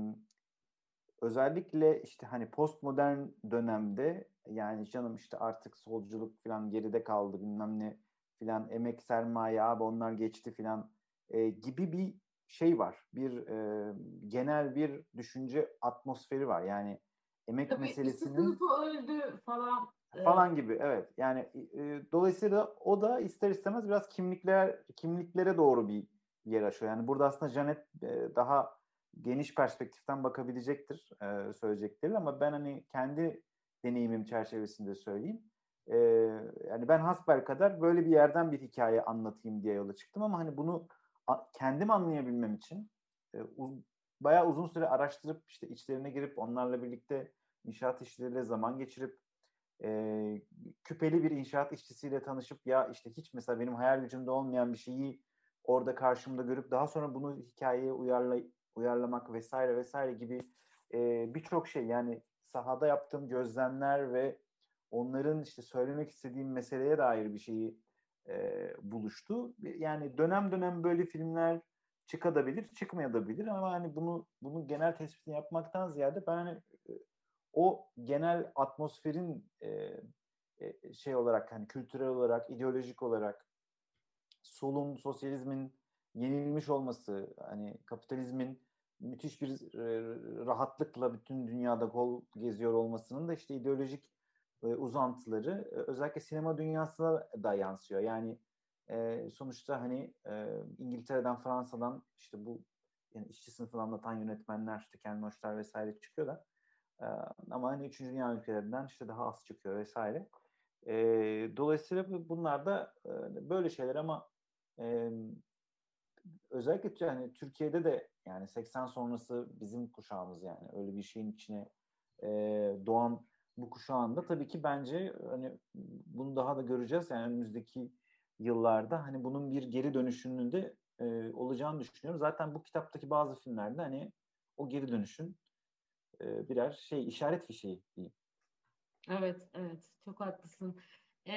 özellikle işte hani postmodern dönemde yani canım işte artık solculuk falan geride kaldı bilmem ne filan emek sermaye abi onlar geçti filan e, gibi bir şey var. Bir e, genel bir düşünce atmosferi var. Yani emek Tabii, meselesinin öldü falan falan gibi evet. Yani e, dolayısıyla o da ister istemez biraz kimlikler kimliklere doğru bir yer açıyor. Yani burada aslında Janet e, daha geniş perspektiften bakabilecektir e, söyleyecekleri ama ben hani kendi deneyimim çerçevesinde söyleyeyim. E, yani ben hasbel kadar böyle bir yerden bir hikaye anlatayım diye yola çıktım ama hani bunu kendim anlayabilmem için e, bayağı uzun süre araştırıp işte içlerine girip onlarla birlikte inşaat işçileriyle zaman geçirip e, küpeli bir inşaat işçisiyle tanışıp ya işte hiç mesela benim hayal gücümde olmayan bir şeyi orada karşımda görüp daha sonra bunu hikayeye uyarlay uyarlamak vesaire vesaire gibi e, birçok şey yani sahada yaptığım gözlemler ve onların işte söylemek istediğim meseleye dair bir şeyi e, buluştu. Yani dönem dönem böyle filmler çıkabilir, çıkmayabilir ama hani bunu bunu genel tespitini yapmaktan ziyade ben hani o genel atmosferin e, e, şey olarak hani kültürel olarak, ideolojik olarak solun, sosyalizmin yenilmiş olması, hani kapitalizmin müthiş bir rahatlıkla bütün dünyada kol geziyor olmasının da işte ideolojik uzantıları özellikle sinema dünyasına da yansıyor. Yani sonuçta hani İngiltere'den, Fransa'dan işte bu yani işçi sınıfını anlatan yönetmenler işte Ken Loach'lar vesaire çıkıyor da ama hani üçüncü dünya ülkelerinden işte daha az çıkıyor vesaire. dolayısıyla bunlar da böyle şeyler ama özellikle yani Türkiye'de de yani 80 sonrası bizim kuşağımız yani öyle bir şeyin içine e, doğan bu kuşağında tabii ki bence hani bunu daha da göreceğiz yani önümüzdeki yıllarda hani bunun bir geri dönüşünün de e, olacağını düşünüyorum. Zaten bu kitaptaki bazı filmlerde hani o geri dönüşün e, birer şey işaret fişeği diyeyim. Evet, evet. Çok haklısın. E,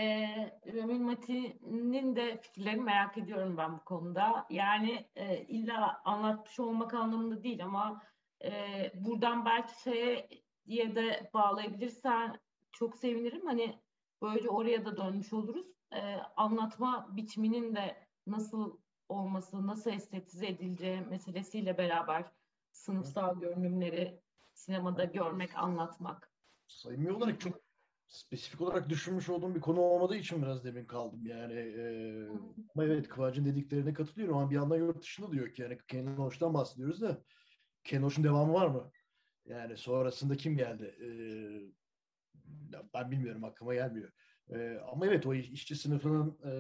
Römül Mati'nin de fikirlerini merak ediyorum ben bu konuda. Yani e, illa anlatmış olmak anlamında değil ama e, buradan belki şeye diye de bağlayabilirsen çok sevinirim. Hani böylece oraya da dönmüş oluruz. E, anlatma biçiminin de nasıl olması, nasıl estetize edileceği meselesiyle beraber sınıfsal görünümleri sinemada görmek, anlatmak. Sayımı olarak çok spesifik olarak düşünmüş olduğum bir konu olmadığı için biraz demin kaldım yani. E, ama evet Kıvancın dediklerine katılıyorum ama bir yandan yurt dışında diyor ki yani Ken Loach'tan bahsediyoruz da Ken Loach'un devamı var mı? Yani sonrasında kim geldi? E, ben bilmiyorum aklıma gelmiyor. E, ama evet o işçi sınıfının e,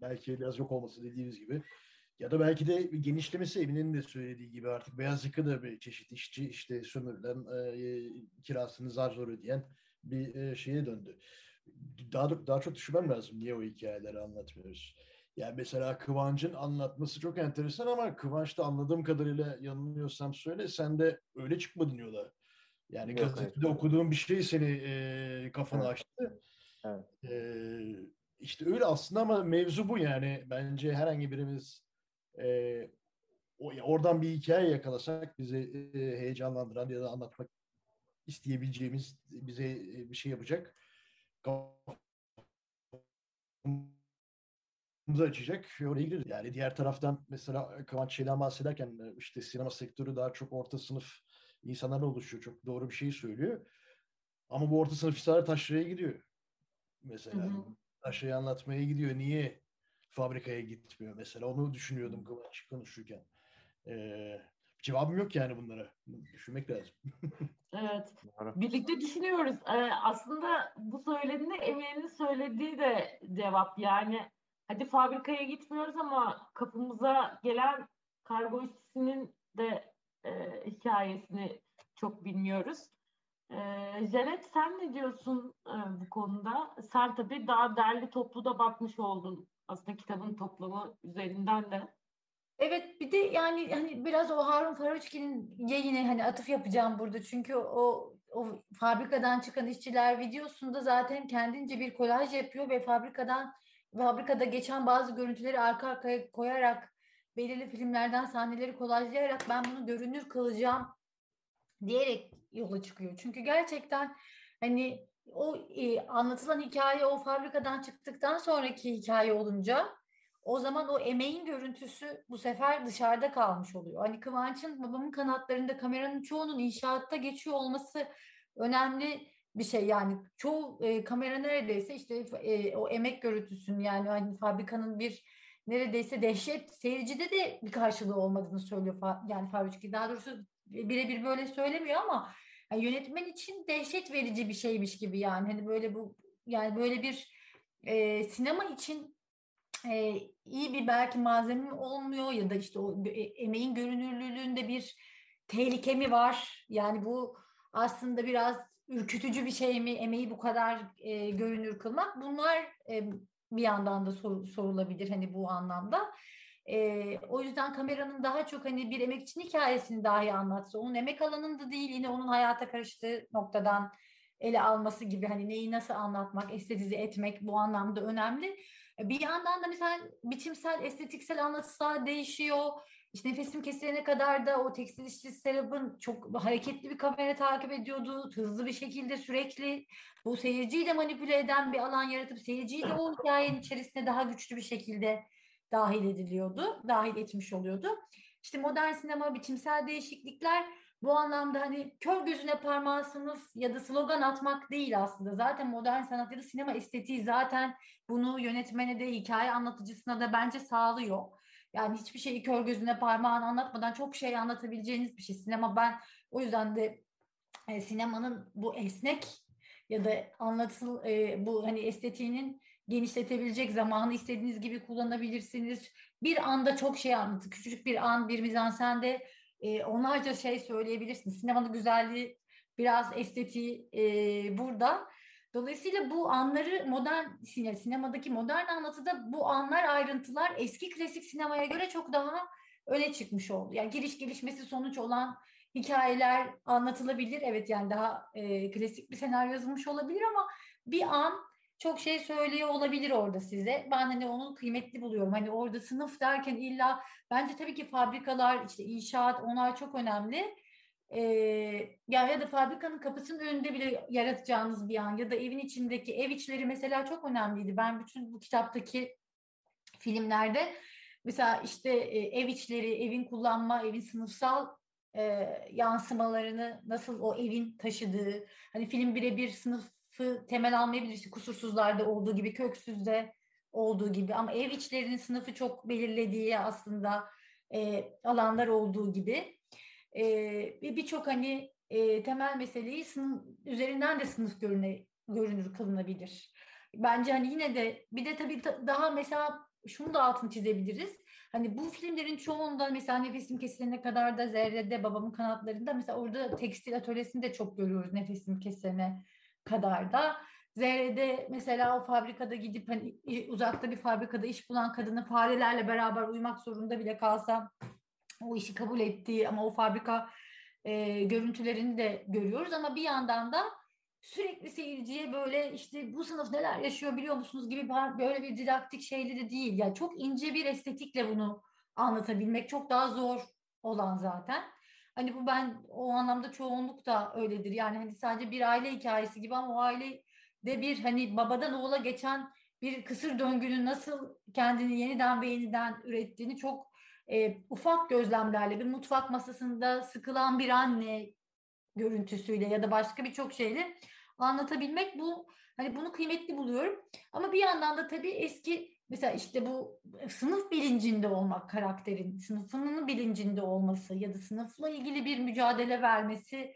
belki biraz yok olması dediğimiz gibi ya da belki de genişlemesi Emin'in de söylediği gibi artık beyaz yaka da bir çeşit işçi işte sömürülen e, kirasını zar zor ödeyen bir e, şeye döndü. Daha, daha çok düşünmem lazım niye o hikayeleri anlatmıyoruz. Yani mesela Kıvanç'ın anlatması çok enteresan ama Kıvanç da anladığım kadarıyla yanılmıyorsam söyle sen de öyle çıkmadın yola. Yani Yok, gazetede evet. okuduğun bir şey seni e, kafanı evet. açtı. Evet. E, işte öyle aslında ama mevzu bu yani. Bence herhangi birimiz e, o, oradan bir hikaye yakalasak bizi e, heyecanlandıran ya da anlatmak isteyebileceğimiz bize e, bir şey yapacak açacak ve oraya gireriz. Yani diğer taraftan mesela Kıvanç Şeyden bahsederken işte sinema sektörü daha çok orta sınıf insanlarla oluşuyor. Çok doğru bir şey söylüyor. Ama bu orta sınıf insanlar taşraya gidiyor. Mesela hı hı. taşrayı anlatmaya gidiyor. Niye fabrikaya gitmiyor mesela? Onu düşünüyordum Kıvanç konuşurken. Ee, cevabım yok yani bunlara. Düşünmek lazım. [laughs] evet. Birlikte düşünüyoruz. Ee, aslında bu söylediğinde Emin'in söylediği de cevap. Yani hadi fabrikaya gitmiyoruz ama kapımıza gelen kargo işçisinin de e, hikayesini çok bilmiyoruz. E, Janet sen ne diyorsun e, bu konuda? Sen tabii daha derli toplu da bakmış oldun aslında kitabın toplamı üzerinden de. Evet bir de yani hani biraz o Harun Faruçki'nin yayını hani atıf yapacağım burada. Çünkü o o fabrikadan çıkan işçiler videosunda zaten kendince bir kolaj yapıyor ve fabrikadan fabrikada geçen bazı görüntüleri arka arkaya koyarak belirli filmlerden sahneleri kolajlayarak ben bunu görünür kılacağım diyerek yola çıkıyor. Çünkü gerçekten hani o e, anlatılan hikaye o fabrikadan çıktıktan sonraki hikaye olunca o zaman o emeğin görüntüsü bu sefer dışarıda kalmış oluyor. Hani Kıvanç'ın babamın kanatlarında kameranın çoğunun inşaatta geçiyor olması önemli bir şey yani çoğu e, kamera neredeyse işte e, o emek görüntüsünün yani hani fabrikanın bir neredeyse dehşet seyircide de bir karşılığı olmadığını söylüyor yani Faruçki daha doğrusu birebir böyle söylemiyor ama yani yönetmen için dehşet verici bir şeymiş gibi yani hani böyle bu yani böyle bir e, sinema için e, iyi bir belki malzeme olmuyor ya da işte o e, emeğin görünürlüğünde bir tehlike mi var? Yani bu aslında biraz ürkütücü bir şey mi? Emeği bu kadar e, görünür kılmak. Bunlar e, bir yandan da sor, sorulabilir hani bu anlamda. E, o yüzden kameranın daha çok hani bir emekçinin hikayesini dahi anlatsa, onun emek alanında değil yine onun hayata karıştığı noktadan ele alması gibi hani neyi nasıl anlatmak, estetize etmek bu anlamda önemli. Bir yandan da mesela biçimsel, estetiksel anlatıslar değişiyor. İşte nefesim kesilene kadar da o tekstil işçisi Serap'ın çok hareketli bir kamera takip ediyordu. Hızlı bir şekilde sürekli bu seyirciyi de manipüle eden bir alan yaratıp seyirciyi de o [laughs] hikayenin içerisine daha güçlü bir şekilde dahil ediliyordu. Dahil etmiş oluyordu. İşte modern sinema biçimsel değişiklikler bu anlamda hani kör gözüne parmağı sınıf ya da slogan atmak değil aslında. Zaten modern sanat ya da sinema estetiği zaten bunu yönetmene de hikaye anlatıcısına da bence sağlıyor. Yani hiçbir şeyi kör gözüne parmağını anlatmadan çok şey anlatabileceğiniz bir şey. Sinema ben o yüzden de e, sinemanın bu esnek ya da anlatıl e, bu hani estetiğinin genişletebilecek zamanı istediğiniz gibi kullanabilirsiniz. Bir anda çok şey anlatır. Küçücük bir an bir mizansende e, onlarca şey söyleyebilirsiniz. Sinemanın güzelliği biraz estetiği e, burada. Dolayısıyla bu anları modern sinemadaki modern anlatıda bu anlar ayrıntılar eski klasik sinemaya göre çok daha öne çıkmış oldu. Yani giriş gelişmesi sonuç olan hikayeler anlatılabilir. Evet yani daha e, klasik bir senaryo yazılmış olabilir ama bir an çok şey söylüyor olabilir orada size. Ben hani onu kıymetli buluyorum. Hani orada sınıf derken illa bence tabii ki fabrikalar işte inşaat onlar çok önemli. Ee, ya ya da fabrikanın kapısının önünde bile yaratacağınız bir an ya da evin içindeki ev içleri mesela çok önemliydi. Ben bütün bu kitaptaki filmlerde mesela işte e, ev içleri, evin kullanma, evin sınıfsal e, yansımalarını nasıl o evin taşıdığı, hani film birebir sınıfı temel almayabilir. İşte kusursuzlarda olduğu gibi, köksüzde olduğu gibi ama ev içlerinin sınıfı çok belirlediği aslında e, alanlar olduğu gibi e, birçok hani e, temel meseleyi sınıf, üzerinden de sınıf görüne görünür kılınabilir. Bence hani yine de bir de tabii daha mesela şunu da altını çizebiliriz. Hani bu filmlerin çoğunda mesela Nefesim Kesilene kadar da Zerre'de Babamın Kanatlarında mesela orada tekstil atölyesini de çok görüyoruz Nefesim Kesilene kadar da. Zerre'de mesela o fabrikada gidip hani uzakta bir fabrikada iş bulan kadının farelerle beraber uyumak zorunda bile kalsa o işi kabul ettiği ama o fabrika e, görüntülerini de görüyoruz ama bir yandan da sürekli seyirciye böyle işte bu sınıf neler yaşıyor biliyor musunuz gibi böyle bir didaktik şeyleri değil. Yani çok ince bir estetikle bunu anlatabilmek çok daha zor olan zaten. Hani bu ben o anlamda çoğunluk da öyledir. Yani hani sadece bir aile hikayesi gibi ama o aile de bir hani babadan oğula geçen bir kısır döngünün nasıl kendini yeniden ve yeniden ürettiğini çok e, ufak gözlemlerle bir mutfak masasında sıkılan bir anne görüntüsüyle ya da başka birçok şeyle anlatabilmek bu hani bunu kıymetli buluyorum. Ama bir yandan da tabii eski mesela işte bu sınıf bilincinde olmak karakterin sınıfının bilincinde olması ya da sınıfla ilgili bir mücadele vermesi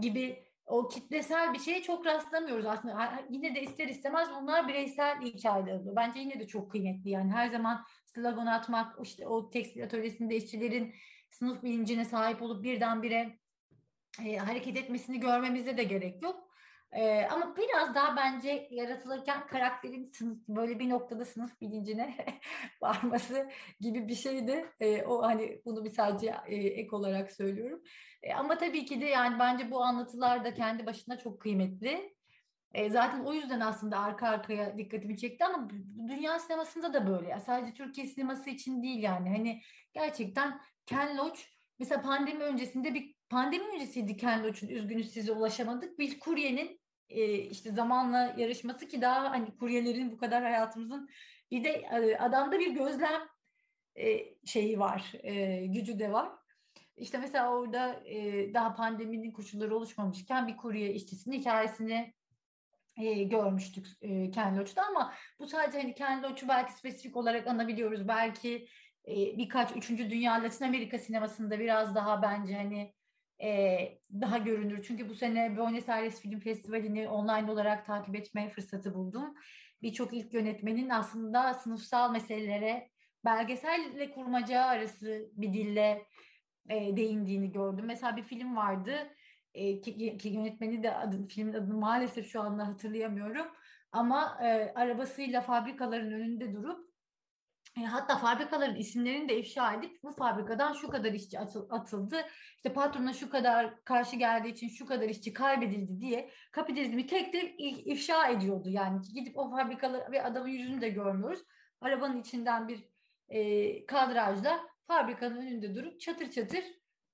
gibi o kitlesel bir şeye çok rastlamıyoruz aslında. Yine de ister istemez bunlar bireysel hikayeler oluyor. Bence yine de çok kıymetli yani her zaman slogan atmak işte o tekstil atölyesinde işçilerin sınıf bilincine sahip olup birdenbire e, hareket etmesini görmemize de gerek yok. E, ama biraz daha bence yaratılırken karakterin sınıf, böyle bir noktada sınıf bilincine [laughs] varması gibi bir şeydi. E, o hani bunu bir sadece e, ek olarak söylüyorum. E, ama tabii ki de yani bence bu anlatılar da kendi başına çok kıymetli. E, zaten o yüzden aslında arka arkaya dikkatimi çekti ama dünya sinemasında da böyle. Yani sadece Türkiye sineması için değil yani. Hani gerçekten Ken Loach mesela pandemi öncesinde bir pandemi öncesiydi Ken Loach'un üzgünüz size ulaşamadık. Bir kuryenin e, işte zamanla yarışması ki daha hani kuryelerin bu kadar hayatımızın bir de e, adamda bir gözlem e, şeyi var, e, gücü de var. İşte mesela orada e, daha pandeminin koşulları oluşmamışken bir kurye işçisinin hikayesini e, görmüştük e, Ken Loach'ta ama bu sadece hani Ken Loach'u belki spesifik olarak anabiliyoruz. Belki e, birkaç üçüncü dünya Latin Amerika sinemasında biraz daha bence hani e, daha görünür. Çünkü bu sene Buenos Aires Film Festivali'ni online olarak takip etmeye fırsatı buldum. Birçok ilk yönetmenin aslında sınıfsal meselelere belgeselle kurmaca arası bir dille e, değindiğini gördüm. Mesela bir film vardı e, ki, ki yönetmeni de adı, filmin adını maalesef şu anda hatırlayamıyorum. Ama e, arabasıyla fabrikaların önünde durup hatta fabrikaların isimlerini de ifşa edip bu fabrikadan şu kadar işçi atıldı. İşte patrona şu kadar karşı geldiği için şu kadar işçi kaybedildi diye kapitalizmi tek tek ifşa ediyordu. Yani gidip o fabrikaları ve adamın yüzünü de görmüyoruz. Arabanın içinden bir e, kadrajla fabrikanın önünde durup çatır çatır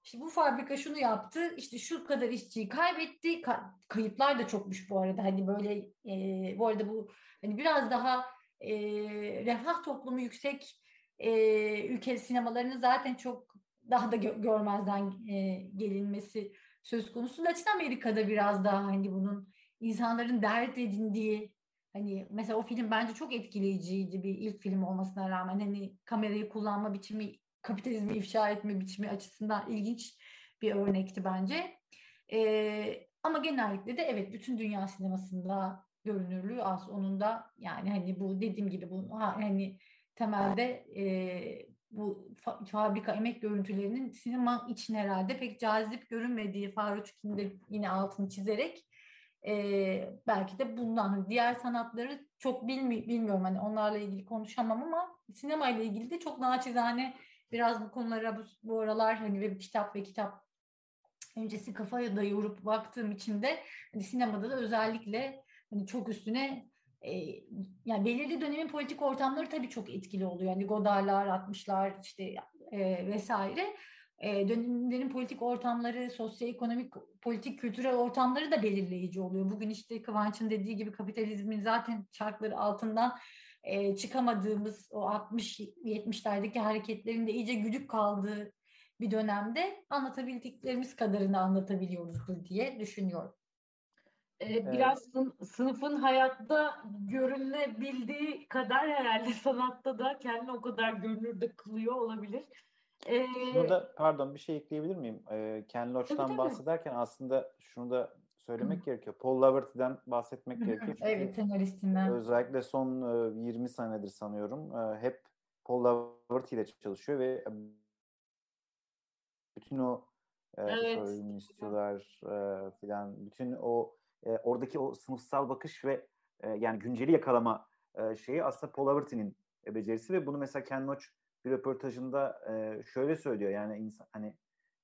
işte bu fabrika şunu yaptı, işte şu kadar işçiyi kaybetti. Ka- kayıplar da çokmuş bu arada. Hani böyle e, bu arada bu hani biraz daha e, refah toplumu yüksek e, ülke sinemalarının zaten çok daha da gö- görmezden e, gelinmesi söz konusu. Latin Amerika'da biraz daha hani bunun insanların dert edindiği hani mesela o film bence çok etkileyiciydi bir ilk film olmasına rağmen hani kamerayı kullanma biçimi kapitalizmi ifşa etme biçimi açısından ilginç bir örnekti bence. E, ama genellikle de evet bütün dünya sinemasında görünürlüğü az. Onun da yani hani bu dediğim gibi bu hani temelde e, bu fa- fabrika emek görüntülerinin sinema için herhalde pek cazip görünmediği Faruk de yine altını çizerek e, belki de bundan diğer sanatları çok bilmi- bilmiyorum hani onlarla ilgili konuşamam ama sinema ile ilgili de çok naçizane biraz bu konulara bu, bu aralar hani bir kitap ve kitap öncesi kafaya da yorup baktığım için de hani sinemada da özellikle hani çok üstüne e, yani belirli dönemin politik ortamları tabii çok etkili oluyor. Yani Godard'lar, 60'lar işte e, vesaire. E, dönemlerin politik ortamları, sosyoekonomik, politik, kültürel ortamları da belirleyici oluyor. Bugün işte Kıvanç'ın dediği gibi kapitalizmin zaten çarkları altından e, çıkamadığımız o 60-70'lerdeki hareketlerin de iyice güdük kaldığı bir dönemde anlatabildiklerimiz kadarını anlatabiliyoruzdur diye düşünüyorum. Ee, biraz evet. sınıfın hayatta görünebildiği kadar herhalde [laughs] sanatta da kendini o kadar görünür de kılıyor olabilir. Ee, şunu da pardon bir şey ekleyebilir miyim? Ee, Ken Loach'tan bahsederken aslında şunu da söylemek gerekiyor. Paul Laverty'den bahsetmek gerekiyor. Çünkü evet, senaristinden. Özellikle son e, 20 senedir sanıyorum e, hep Paul Laverty ile çalışıyor ve bütün o e, Evet. istiyorlar e, filan bütün o e, oradaki o sınıfsal bakış ve e, yani günceli yakalama e, şeyi aslında Paul Laverty'nin e, becerisi ve bunu mesela Ken Loach bir röportajında e, şöyle söylüyor yani insan hani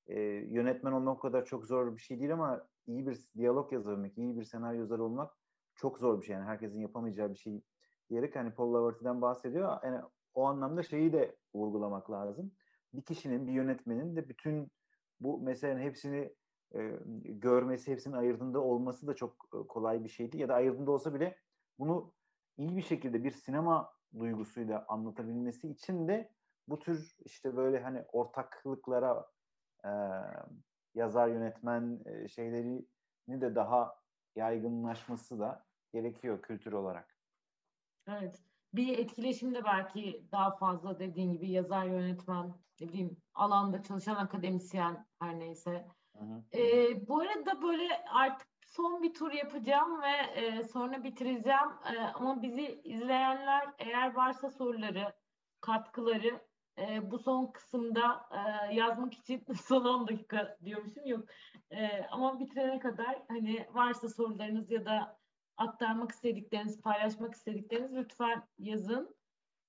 e, yönetmen olmak o kadar çok zor bir şey değil ama iyi bir diyalog yazabilmek, iyi bir senaryo yazarı olmak çok zor bir şey. Yani herkesin yapamayacağı bir şey diyerek hani Paul Laverty'den bahsediyor. Yani o anlamda şeyi de vurgulamak lazım. Bir kişinin, bir yönetmenin de bütün bu meselenin hepsini e, görmesi, hepsinin ayırdığında olması da çok kolay bir şeydi. Ya da ayırdığında olsa bile bunu iyi bir şekilde bir sinema duygusuyla anlatabilmesi için de bu tür işte böyle hani ortaklıklara e, yazar yönetmen e, şeylerini de daha yaygınlaşması da gerekiyor kültür olarak. Evet. Bir etkileşimde belki daha fazla dediğin gibi yazar yönetmen, ne bileyim alanda çalışan akademisyen her neyse. Ee, bu arada böyle artık son bir tur yapacağım ve e, sonra bitireceğim. E, ama bizi izleyenler eğer varsa soruları, katkıları e, bu son kısımda e, yazmak için [laughs] son 10 dakika diyormuşum yok. E, ama bitirene kadar hani varsa sorularınız ya da aktarmak istedikleriniz, paylaşmak istedikleriniz lütfen yazın.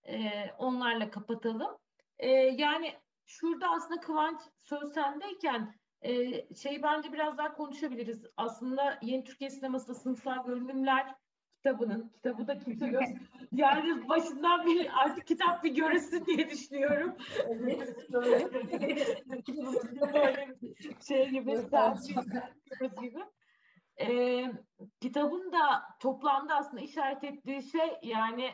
E, onlarla kapatalım. E, yani şurada aslında Kıvanç söz sendeyken e, şey bence biraz daha konuşabiliriz. Aslında Yeni Türkiye Sineması'nda sınıfsal görünümler kitabının, kitabı da kimse gör [laughs] yani başından beri artık kitap bir görürsün diye düşünüyorum. Evet, böyle. [laughs] Şey gibi, gibi. Ee, kitabın da toplamda aslında işaret ettiği şey yani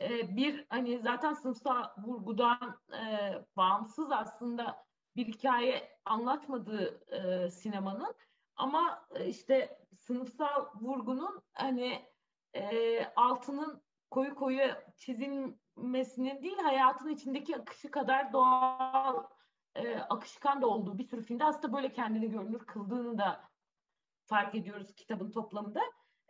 e, bir hani zaten sınıfsal vurgudan e, bağımsız aslında bir hikaye anlatmadığı e, sinemanın ama işte sınıfsal vurgunun hani e, altının koyu koyu çizilmesinin değil hayatın içindeki akışı kadar doğal e, akışkan da olduğu bir sürü filmde aslında böyle kendini görünür kıldığını da fark ediyoruz kitabın toplamında.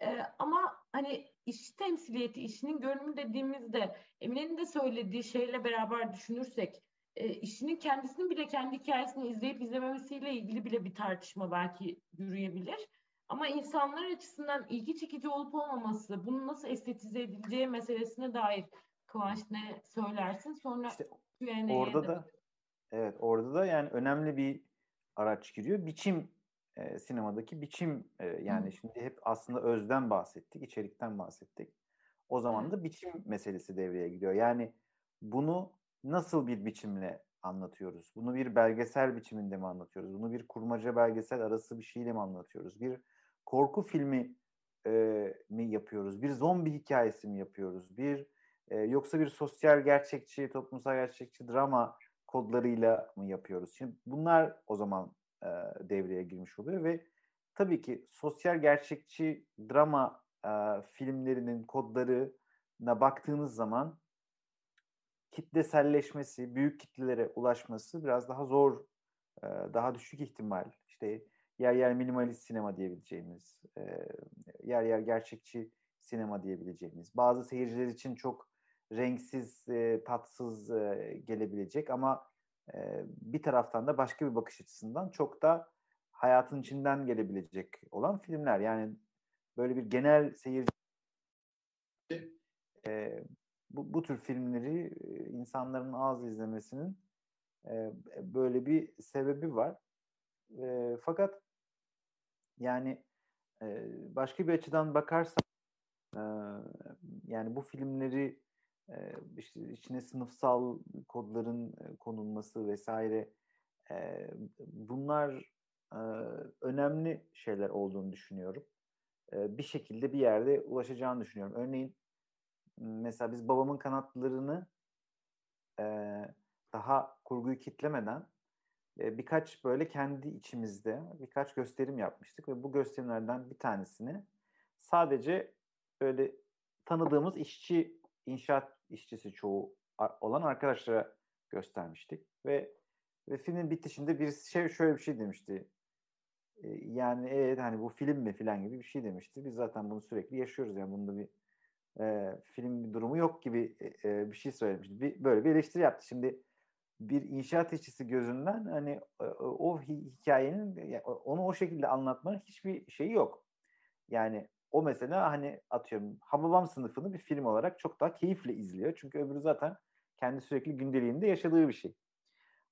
E, ama hani iş temsiliyeti, işinin görünümü dediğimizde Emine'nin de söylediği şeyle beraber düşünürsek e, işinin kendisinin bile kendi hikayesini izleyip izlememesiyle ilgili bile bir tartışma belki yürüyebilir. Ama insanlar açısından ilgi çekici olup olmaması, bunun nasıl estetize edileceği meselesine dair Kıvanç ne söylersin? Sonra İşte orada da evet orada da yani önemli bir araç giriyor. Biçim e, sinemadaki biçim e, yani Hı. şimdi hep aslında özden bahsettik, içerikten bahsettik. O zaman da biçim meselesi devreye giriyor. Yani bunu nasıl bir biçimle anlatıyoruz? Bunu bir belgesel biçiminde mi anlatıyoruz? Bunu bir kurmaca belgesel arası bir şeyle mi anlatıyoruz? Bir korku filmi e, mi yapıyoruz? Bir zombi hikayesi mi yapıyoruz? Bir e, yoksa bir sosyal gerçekçi, toplumsal gerçekçi drama kodlarıyla mı yapıyoruz? Şimdi bunlar o zaman e, devreye girmiş oluyor ve tabii ki sosyal gerçekçi drama e, filmlerinin kodlarına baktığınız zaman kitleselleşmesi, büyük kitlelere ulaşması biraz daha zor, e, daha düşük ihtimal. İşte yer yer minimalist sinema diyebileceğimiz, e, yer yer gerçekçi sinema diyebileceğimiz, bazı seyirciler için çok renksiz, e, tatsız gelebilecek ama bir taraftan da başka bir bakış açısından çok da hayatın içinden gelebilecek olan filmler. Yani böyle bir genel seyirci bu, bu tür filmleri insanların az izlemesinin e, böyle bir sebebi var. E, fakat yani e, başka bir açıdan bakarsak e, yani bu filmleri e, işte içine sınıfsal kodların konulması vesaire e, bunlar e, önemli şeyler olduğunu düşünüyorum. E, bir şekilde bir yerde ulaşacağını düşünüyorum. Örneğin mesela biz babamın kanatlarını e, daha kurguyu kitlemeden e, birkaç böyle kendi içimizde birkaç gösterim yapmıştık ve bu gösterimlerden bir tanesini sadece böyle tanıdığımız işçi inşaat işçisi çoğu olan arkadaşlara göstermiştik ve ve filmin bitişinde bir şey şöyle bir şey demişti. E, yani evet hani bu film mi falan gibi bir şey demişti. Biz zaten bunu sürekli yaşıyoruz yani bunda bir e, film durumu yok gibi e, e, bir şey söylemişti. Bir, böyle bir eleştiri yaptı. Şimdi bir inşaat işçisi gözünden hani e, o hikayenin onu o şekilde anlatmanın hiçbir şeyi yok. Yani o mesela hani atıyorum Hababam sınıfını bir film olarak çok daha keyifle izliyor. Çünkü öbürü zaten kendi sürekli gündeliğinde yaşadığı bir şey.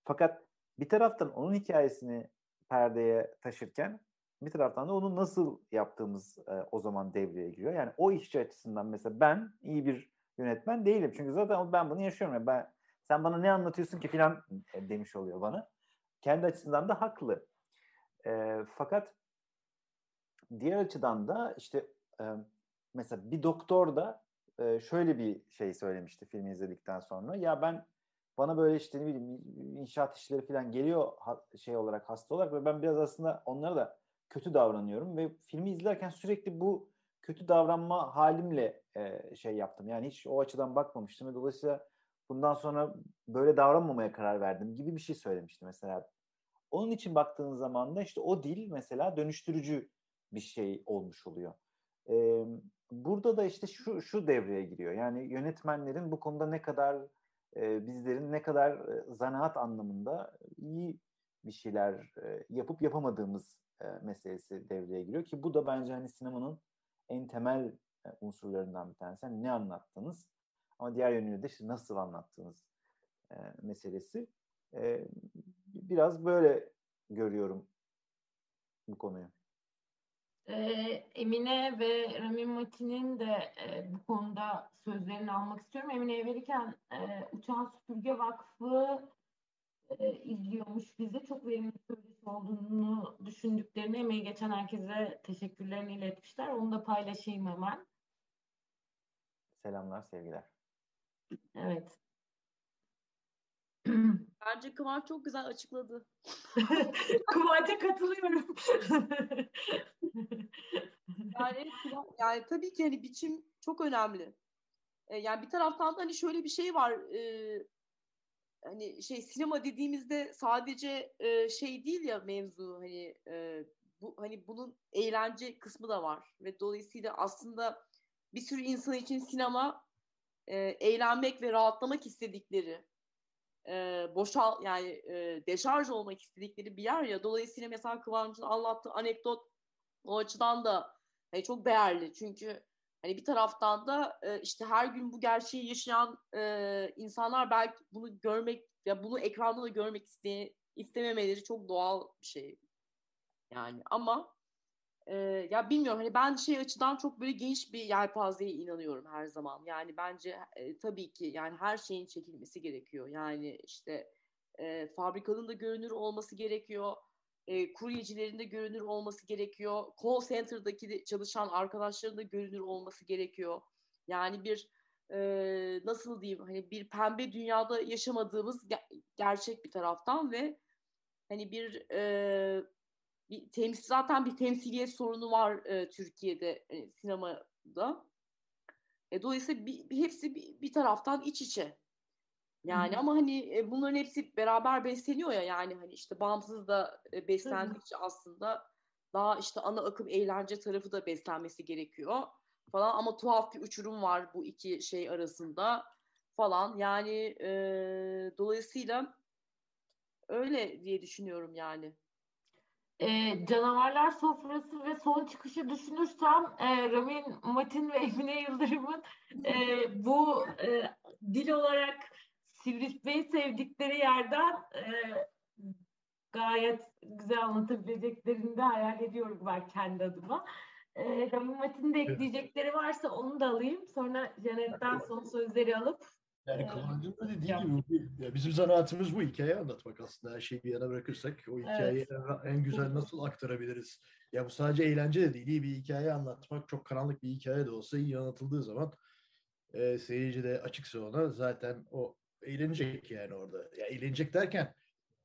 Fakat bir taraftan onun hikayesini perdeye taşırken bir taraftan da onu nasıl yaptığımız e, o zaman devreye giriyor. Yani o işçi açısından mesela ben iyi bir yönetmen değilim. Çünkü zaten ben bunu yaşıyorum. Yani ben sen bana ne anlatıyorsun ki filan e, demiş oluyor bana. Kendi açısından da haklı. E, fakat diğer açıdan da işte e, mesela bir doktor da e, şöyle bir şey söylemişti filmi izledikten sonra. Ya ben bana böyle işte ne bileyim inşaat işleri falan geliyor ha, şey olarak hasta olarak ve ben biraz aslında onlara da kötü davranıyorum ve filmi izlerken sürekli bu kötü davranma halimle e, şey yaptım. Yani hiç o açıdan bakmamıştım ve dolayısıyla bundan sonra böyle davranmamaya karar verdim gibi bir şey söylemişti mesela. Onun için baktığın zaman da işte o dil mesela dönüştürücü bir şey olmuş oluyor. Ee, burada da işte şu şu devreye giriyor. Yani yönetmenlerin bu konuda ne kadar e, bizlerin ne kadar e, zanaat anlamında iyi bir şeyler e, yapıp yapamadığımız e, meselesi devreye giriyor ki bu da bence hani sinemanın en temel e, unsurlarından bir tanesi. Yani ne anlattınız ama diğer yönüyle de işte nasıl anlattığınız e, meselesi. Biraz böyle görüyorum bu konuyu. Emine ve Ramin Mati'nin de bu konuda sözlerini almak istiyorum. Emine'ye verirken Uçan Süpürge Vakfı izliyormuş bizi. Çok verimli söylesi olduğunu düşündüklerini emeği geçen herkese teşekkürlerini iletmişler. Onu da paylaşayım hemen. Selamlar, sevgiler. Evet. [clears throat] Bence Kıvanç çok güzel açıkladı. [laughs] Kıvanç'a katılıyorum. [laughs] yani, yani tabii ki hani biçim çok önemli. E, yani bir taraftan da hani şöyle bir şey var. E, hani şey sinema dediğimizde sadece e, şey değil ya mevzu hani e, bu hani bunun eğlence kısmı da var ve dolayısıyla aslında bir sürü insan için sinema e, eğlenmek ve rahatlamak istedikleri e, boşal yani e, deşarj olmak istedikleri bir yer ya. Dolayısıyla mesela Kıvanç'ın anlattığı anekdot o açıdan da hani çok değerli. Çünkü hani bir taraftan da e, işte her gün bu gerçeği yaşayan e, insanlar belki bunu görmek ya bunu ekranda da görmek iste, istememeleri çok doğal bir şey yani ama e, ya bilmiyorum hani ben şey açıdan çok böyle geniş bir yelpazeye inanıyorum her zaman. Yani bence e, tabii ki yani her şeyin çekilmesi gerekiyor. Yani işte e, fabrikanın da görünür olması gerekiyor. E, kuryecilerin de görünür olması gerekiyor. Call center'daki çalışan arkadaşların da görünür olması gerekiyor. Yani bir e, nasıl diyeyim hani bir pembe dünyada yaşamadığımız ge- gerçek bir taraftan ve hani bir e, bir temsil zaten bir temsiliyet sorunu var e, Türkiye'de e, sinemada. E, dolayısıyla bir, bir, hepsi bir, bir taraftan iç içe. Yani Hı-hı. ama hani e, bunların hepsi beraber besleniyor ya yani hani işte bağımsız da e, beslendikçe Hı-hı. aslında daha işte ana akım eğlence tarafı da beslenmesi gerekiyor falan ama tuhaf bir uçurum var bu iki şey arasında falan yani e, dolayısıyla öyle diye düşünüyorum yani e, canavarlar sofrası ve son çıkışı düşünürsem e, Ramin Matin ve Emine Yıldırım'ın e, bu e, dil olarak Sivrisbe'yi sevdikleri yerden e, gayet güzel anlatabileceklerini de hayal ediyorum ben kendi adıma. E, Ramin Matin'in de ekleyecekleri varsa onu da alayım. Sonra Janet'ten son sözleri alıp yani Kıvancın da dediği gibi ya bizim zanaatımız bu hikaye anlatmak aslında. Her şeyi bir yana bırakırsak o hikayeyi evet. en güzel nasıl aktarabiliriz? Ya bu sadece eğlence de değil. İyi bir hikaye anlatmak çok karanlık bir hikaye de olsa iyi anlatıldığı zaman e, seyirci de açıksa ona zaten o eğlenecek yani orada. Ya eğlenecek derken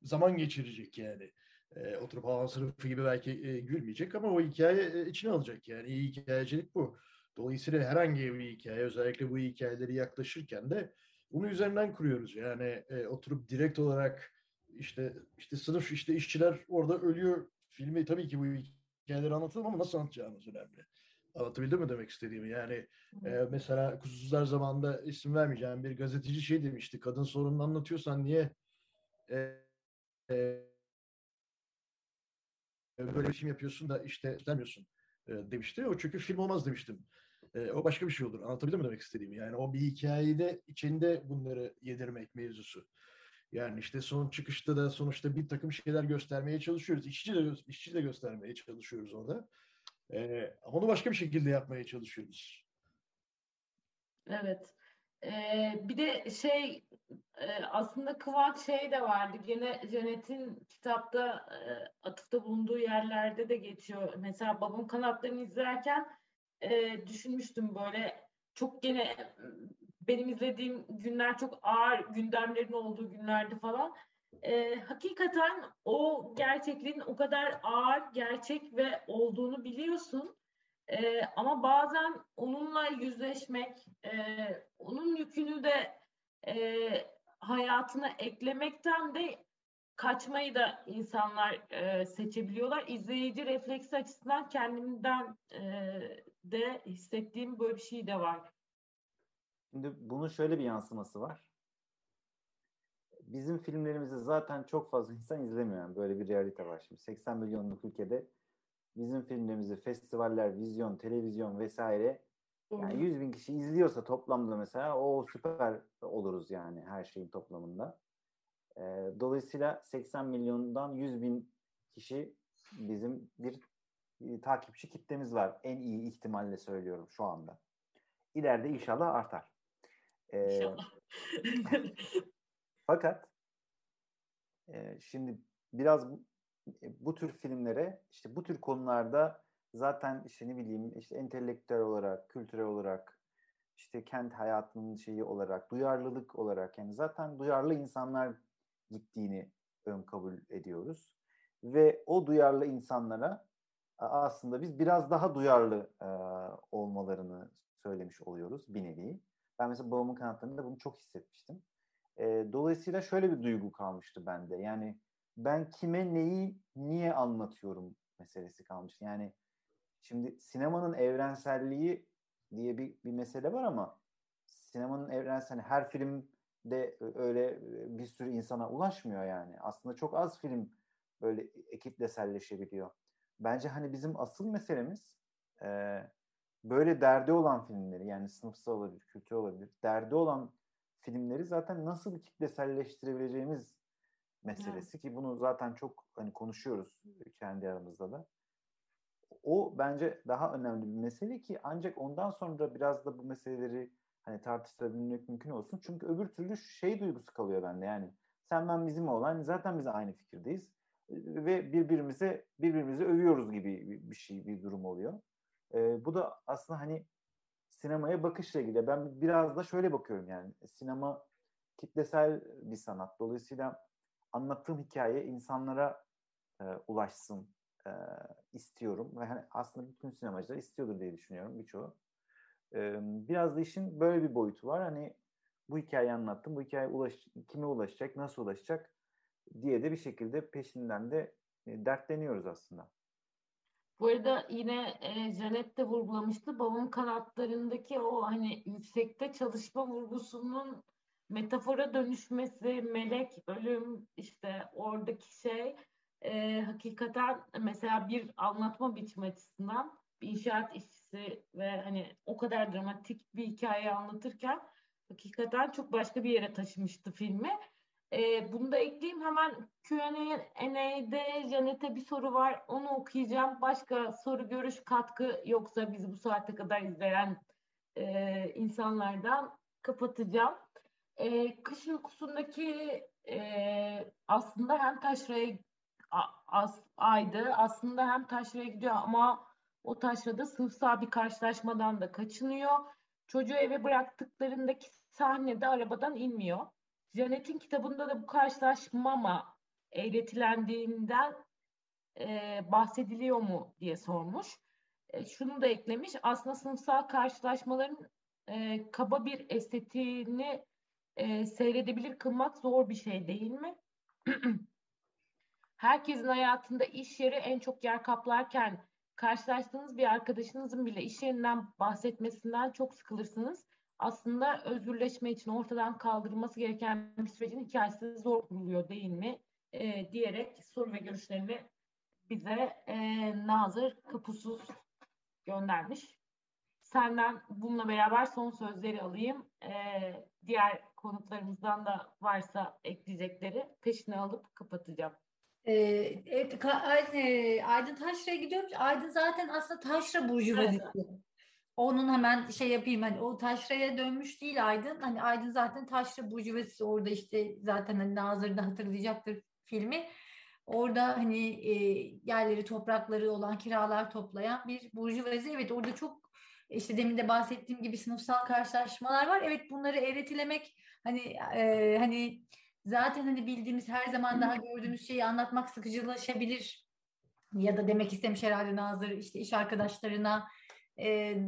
zaman geçirecek yani. E, oturup havan sınıfı gibi belki e, gülmeyecek ama o hikaye e, içine alacak yani. iyi hikayecilik bu. Dolayısıyla herhangi bir hikaye özellikle bu hikayeleri yaklaşırken de bunu üzerinden kuruyoruz. Yani e, oturup direkt olarak işte işte sınıf işte işçiler orada ölüyor filmi tabii ki bu hikayeleri anlatalım ama nasıl anlatacağımız önemli. Anlatabildim mi demek istediğimi? Yani e, mesela Kusursuzlar zamanında isim vermeyeceğim bir gazeteci şey demişti. Kadın sorununu anlatıyorsan niye e, e, böyle bir film yapıyorsun da işte göstermiyorsun e, demişti. O çünkü film olmaz demiştim. E, o başka bir şey olur. Anlatabildim mi demek istediğimi? Yani o bir hikayede içinde bunları yedirmek mevzusu. Yani işte son çıkışta da sonuçta bir takım şeyler göstermeye çalışıyoruz. İşçi de, işçi de göstermeye çalışıyoruz orada. Ee, onu başka bir şekilde yapmaya çalışıyoruz. Evet. Ee, bir de şey e, aslında Kıvanç şey de vardı. Gene Janet'in kitapta e, atıfta bulunduğu yerlerde de geçiyor. Mesela babam kanatlarını izlerken e, düşünmüştüm böyle çok gene benim izlediğim günler çok ağır gündemlerin olduğu günlerdi falan. E, hakikaten o gerçekliğin o kadar ağır, gerçek ve olduğunu biliyorsun. E, ama bazen onunla yüzleşmek, e, onun yükünü de e, hayatına eklemekten de kaçmayı da insanlar e, seçebiliyorlar. İzleyici refleksi açısından kendimden e, de hissettiğim böyle bir şey de var. Şimdi bunun şöyle bir yansıması var. Bizim filmlerimizi zaten çok fazla insan izlemiyor. Yani böyle bir realite var şimdi. 80 milyonluk ülkede bizim filmlerimizi festivaller, vizyon, televizyon vesaire yani 100 bin kişi izliyorsa toplamda mesela o süper oluruz yani her şeyin toplamında. E, dolayısıyla 80 milyondan 100 bin kişi bizim bir e, takipçi kitlemiz var. En iyi ihtimalle söylüyorum şu anda. İleride inşallah artar. E, inşallah. Fakat e, şimdi biraz bu, bu tür filmlere işte bu tür konularda zaten işte ne bileyim işte entelektüel olarak, kültürel olarak işte kent hayatının şeyi olarak, duyarlılık olarak yani zaten duyarlı insanlar gittiğini ön kabul ediyoruz. Ve o duyarlı insanlara aslında biz biraz daha duyarlı e, olmalarını söylemiş oluyoruz bir nevi. Ben mesela babamın kanatlarında bunu çok hissetmiştim. E, dolayısıyla şöyle bir duygu kalmıştı bende. Yani ben kime neyi niye anlatıyorum meselesi kalmıştı. Yani şimdi sinemanın evrenselliği diye bir, bir mesele var ama sinemanın evrensel her film de öyle bir sürü insana ulaşmıyor yani. Aslında çok az film böyle ekipleselleşebiliyor. Bence hani bizim asıl meselemiz e, böyle derdi olan filmleri yani sınıfsal olabilir, kültürel olabilir, derdi olan filmleri zaten nasıl kitleselleştirebileceğimiz meselesi evet. ki bunu zaten çok hani konuşuyoruz kendi aramızda da. O bence daha önemli bir mesele ki ancak ondan sonra biraz da bu meseleleri hani tartışabilmek mümkün olsun. Çünkü öbür türlü şey duygusu kalıyor bende yani. Sen ben bizim olan zaten biz aynı fikirdeyiz ve birbirimize birbirimizi övüyoruz gibi bir şey bir durum oluyor. Ee, bu da aslında hani sinemaya bakışla ilgili. Ben biraz da şöyle bakıyorum yani sinema kitlesel bir sanat. Dolayısıyla anlattığım hikaye insanlara e, ulaşsın e, istiyorum ve hani aslında bütün sinemacılar istiyordur diye düşünüyorum birçoğu. E, biraz da işin böyle bir boyutu var. Hani bu hikayeyi anlattım. Bu hikaye ulaş, kime ulaşacak, nasıl ulaşacak diye de bir şekilde peşinden de e, dertleniyoruz aslında. Bu arada yine e, Janet de vurgulamıştı. Babamın kanatlarındaki o hani yüksekte çalışma vurgusunun metafora dönüşmesi, melek, ölüm işte oradaki şey e, hakikaten mesela bir anlatma biçimi açısından bir inşaat işçisi ve hani o kadar dramatik bir hikaye anlatırken hakikaten çok başka bir yere taşımıştı filmi. E, bunu da ekleyeyim hemen Q&A'de Janet'e bir soru var. Onu okuyacağım. Başka soru, görüş, katkı yoksa bizi bu saate kadar izleyen e, insanlardan kapatacağım. E, kış uykusundaki e, aslında hem taşraya as, aydı. Aslında hem taşraya gidiyor ama o taşrada sınıfsal bir karşılaşmadan da kaçınıyor. Çocuğu eve bıraktıklarındaki sahnede arabadan inmiyor. Janet'in kitabında da bu karşılaşmama eğretilendiğinden e, bahsediliyor mu diye sormuş. E, şunu da eklemiş. Aslında sınıfsal karşılaşmaların e, kaba bir estetiğini e, seyredebilir kılmak zor bir şey değil mi? [clears throat] herkesin hayatında iş yeri en çok yer kaplarken karşılaştığınız bir arkadaşınızın bile iş yerinden bahsetmesinden çok sıkılırsınız. Aslında özgürleşme için ortadan kaldırılması gereken bir sürecin hikayesi zor kuruluyor değil mi? E, diyerek soru ve görüşlerini bize e, Nazır Kapusuz göndermiş. Senden bununla beraber son sözleri alayım. E, diğer konuklarımızdan da varsa ekleyecekleri peşine alıp kapatacağım. Ee, evet, Aydın Taşra'ya gidiyorum. Aydın zaten aslında Taşra burjuvazisi. Evet. Onun hemen şey yapayım hani o Taşra'ya dönmüş değil Aydın. Hani Aydın zaten Taşra burjuvazisi orada işte zaten hani Nazır'da hatırlayacaktır filmi. Orada hani e, yerleri toprakları olan kiralar toplayan bir burjuvazi. Evet orada çok işte demin de bahsettiğim gibi sınıfsal karşılaşmalar var. Evet bunları eğretilemek hani e, hani zaten hani bildiğimiz her zaman daha gördüğümüz şeyi anlatmak sıkıcılaşabilir. Ya da demek istemiş herhalde Nazır işte iş arkadaşlarına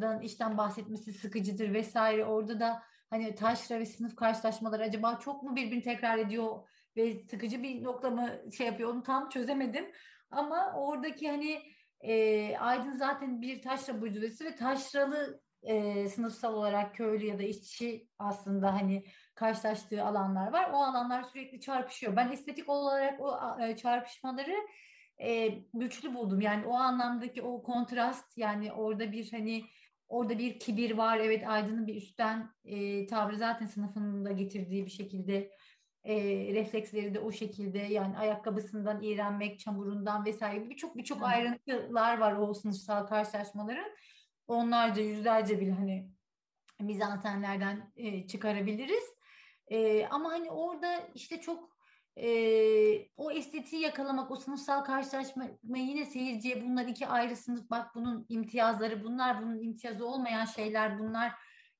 dan işten bahsetmesi sıkıcıdır vesaire. Orada da hani taşra ve sınıf karşılaşmaları acaba çok mu birbirini tekrar ediyor ve sıkıcı bir nokta mı şey yapıyor onu tam çözemedim. Ama oradaki hani e, Aydın zaten bir taşra burjuvası ve taşralı e, sınıfsal olarak köylü ya da işçi aslında hani karşılaştığı alanlar var. O alanlar sürekli çarpışıyor. Ben estetik olarak o e, çarpışmaları e, güçlü buldum. Yani o anlamdaki o kontrast yani orada bir hani orada bir kibir var. Evet Aydın'ın bir üstten e, tavrı zaten sınıfının da getirdiği bir şekilde e, refleksleri de o şekilde yani ayakkabısından iğrenmek, çamurundan vesaire birçok birçok ayrıntılar var o sınıfsal karşılaşmaların. Onlarca yüzlerce bile hani mizansenlerden e, çıkarabiliriz. E, ama hani orada işte çok e, o estetiği yakalamak, o sınıfsal karşılaşmayı yine seyirciye bunlar iki ayrı sınıf bak bunun imtiyazları bunlar, bunun imtiyazı olmayan şeyler bunlar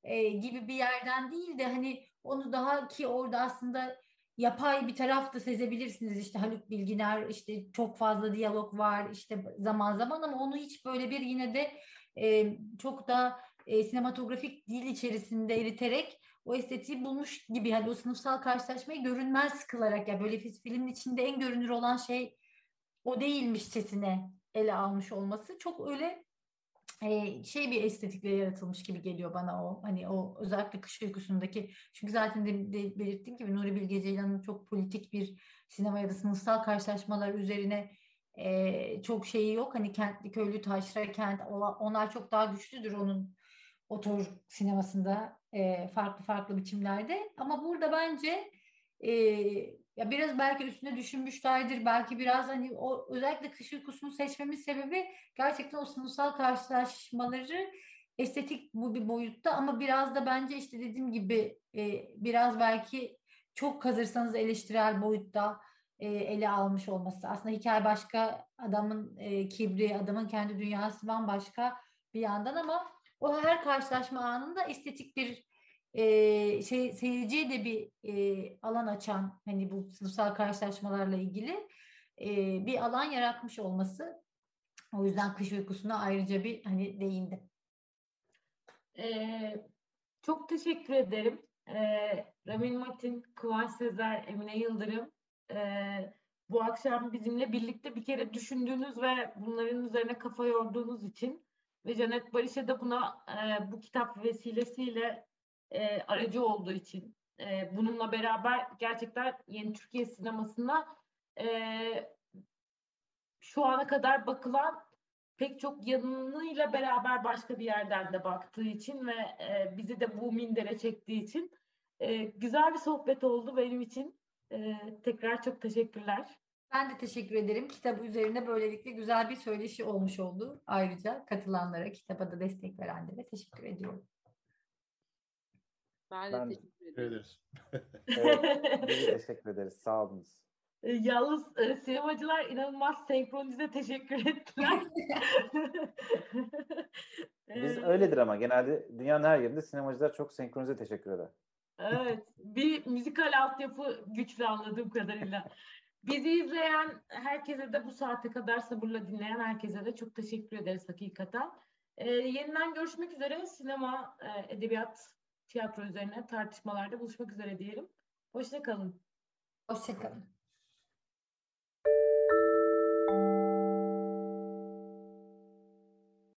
e, gibi bir yerden değil de hani onu daha ki orada aslında yapay bir taraf da sezebilirsiniz. İşte Haluk Bilginer işte çok fazla diyalog var işte zaman zaman ama onu hiç böyle bir yine de e, çok da e, sinematografik dil içerisinde eriterek o estetiği bulmuş gibi hani o sınıfsal karşılaşmayı görünmez kılarak ya böyle filmin içinde en görünür olan şey o değilmişçesine ele almış olması çok öyle e, şey bir estetikle yaratılmış gibi geliyor bana o hani o özellikle kış uykusundaki. Çünkü zaten de, de belirttiğim gibi Nuri Bilge Ceylan'ın çok politik bir sinema ya da sınıfsal karşılaşmalar üzerine e, çok şeyi yok. Hani kentli köylü taşra kent onlar çok daha güçlüdür onun otor sinemasında e, farklı farklı biçimlerde ama burada bence e, ya biraz belki üstüne düşünmüşlerdir. Belki biraz hani o özellikle kış uykusunu seçmemin sebebi gerçekten o sınıfsal karşılaşmaları estetik bu bir boyutta ama biraz da bence işte dediğim gibi e, biraz belki çok kazırsanız eleştirel boyutta e, ele almış olması. Aslında hikaye başka, adamın e, kibri, adamın kendi dünyası bambaşka bir yandan ama o her karşılaşma anında estetik bir e, şey seyirciye de bir e, alan açan hani bu sınıfsal karşılaşmalarla ilgili e, bir alan yaratmış olması. O yüzden kış uykusuna ayrıca bir hani değindi. Ee, çok teşekkür ederim. Ee, Ramin Matin, Kıvanç Sezer, Emine Yıldırım e, bu akşam bizimle birlikte bir kere düşündüğünüz ve bunların üzerine kafa yorduğunuz için ve Canet Barış'a da buna e, bu kitap vesilesiyle e, aracı olduğu için e, bununla beraber gerçekten yeni Türkiye sinemasında e, şu ana kadar bakılan pek çok yanıyla beraber başka bir yerden de baktığı için ve e, bizi de bu mindere çektiği için e, güzel bir sohbet oldu benim için. E, tekrar çok teşekkürler. Ben de teşekkür ederim. Kitap üzerine böylelikle güzel bir söyleşi olmuş oldu. Ayrıca katılanlara, kitaba da destek verenlere teşekkür ediyorum. Ben de ben teşekkür ederiz. [laughs] evet, teşekkür ederiz. Sağ olunuz. E, yalnız e, sinemacılar inanılmaz senkronize teşekkür ettiler. [laughs] Biz öyledir ama genelde dünyanın her yerinde sinemacılar çok senkronize teşekkür eder. Evet. Bir müzikal altyapı güçlü anladığım kadarıyla. [laughs] Bizi izleyen herkese de bu saate kadar sabırla dinleyen herkese de çok teşekkür ederiz hakikaten. Ee, yeniden görüşmek üzere. Sinema, e, edebiyat, tiyatro üzerine tartışmalarda buluşmak üzere diyelim. Hoşçakalın. Hoşçakalın.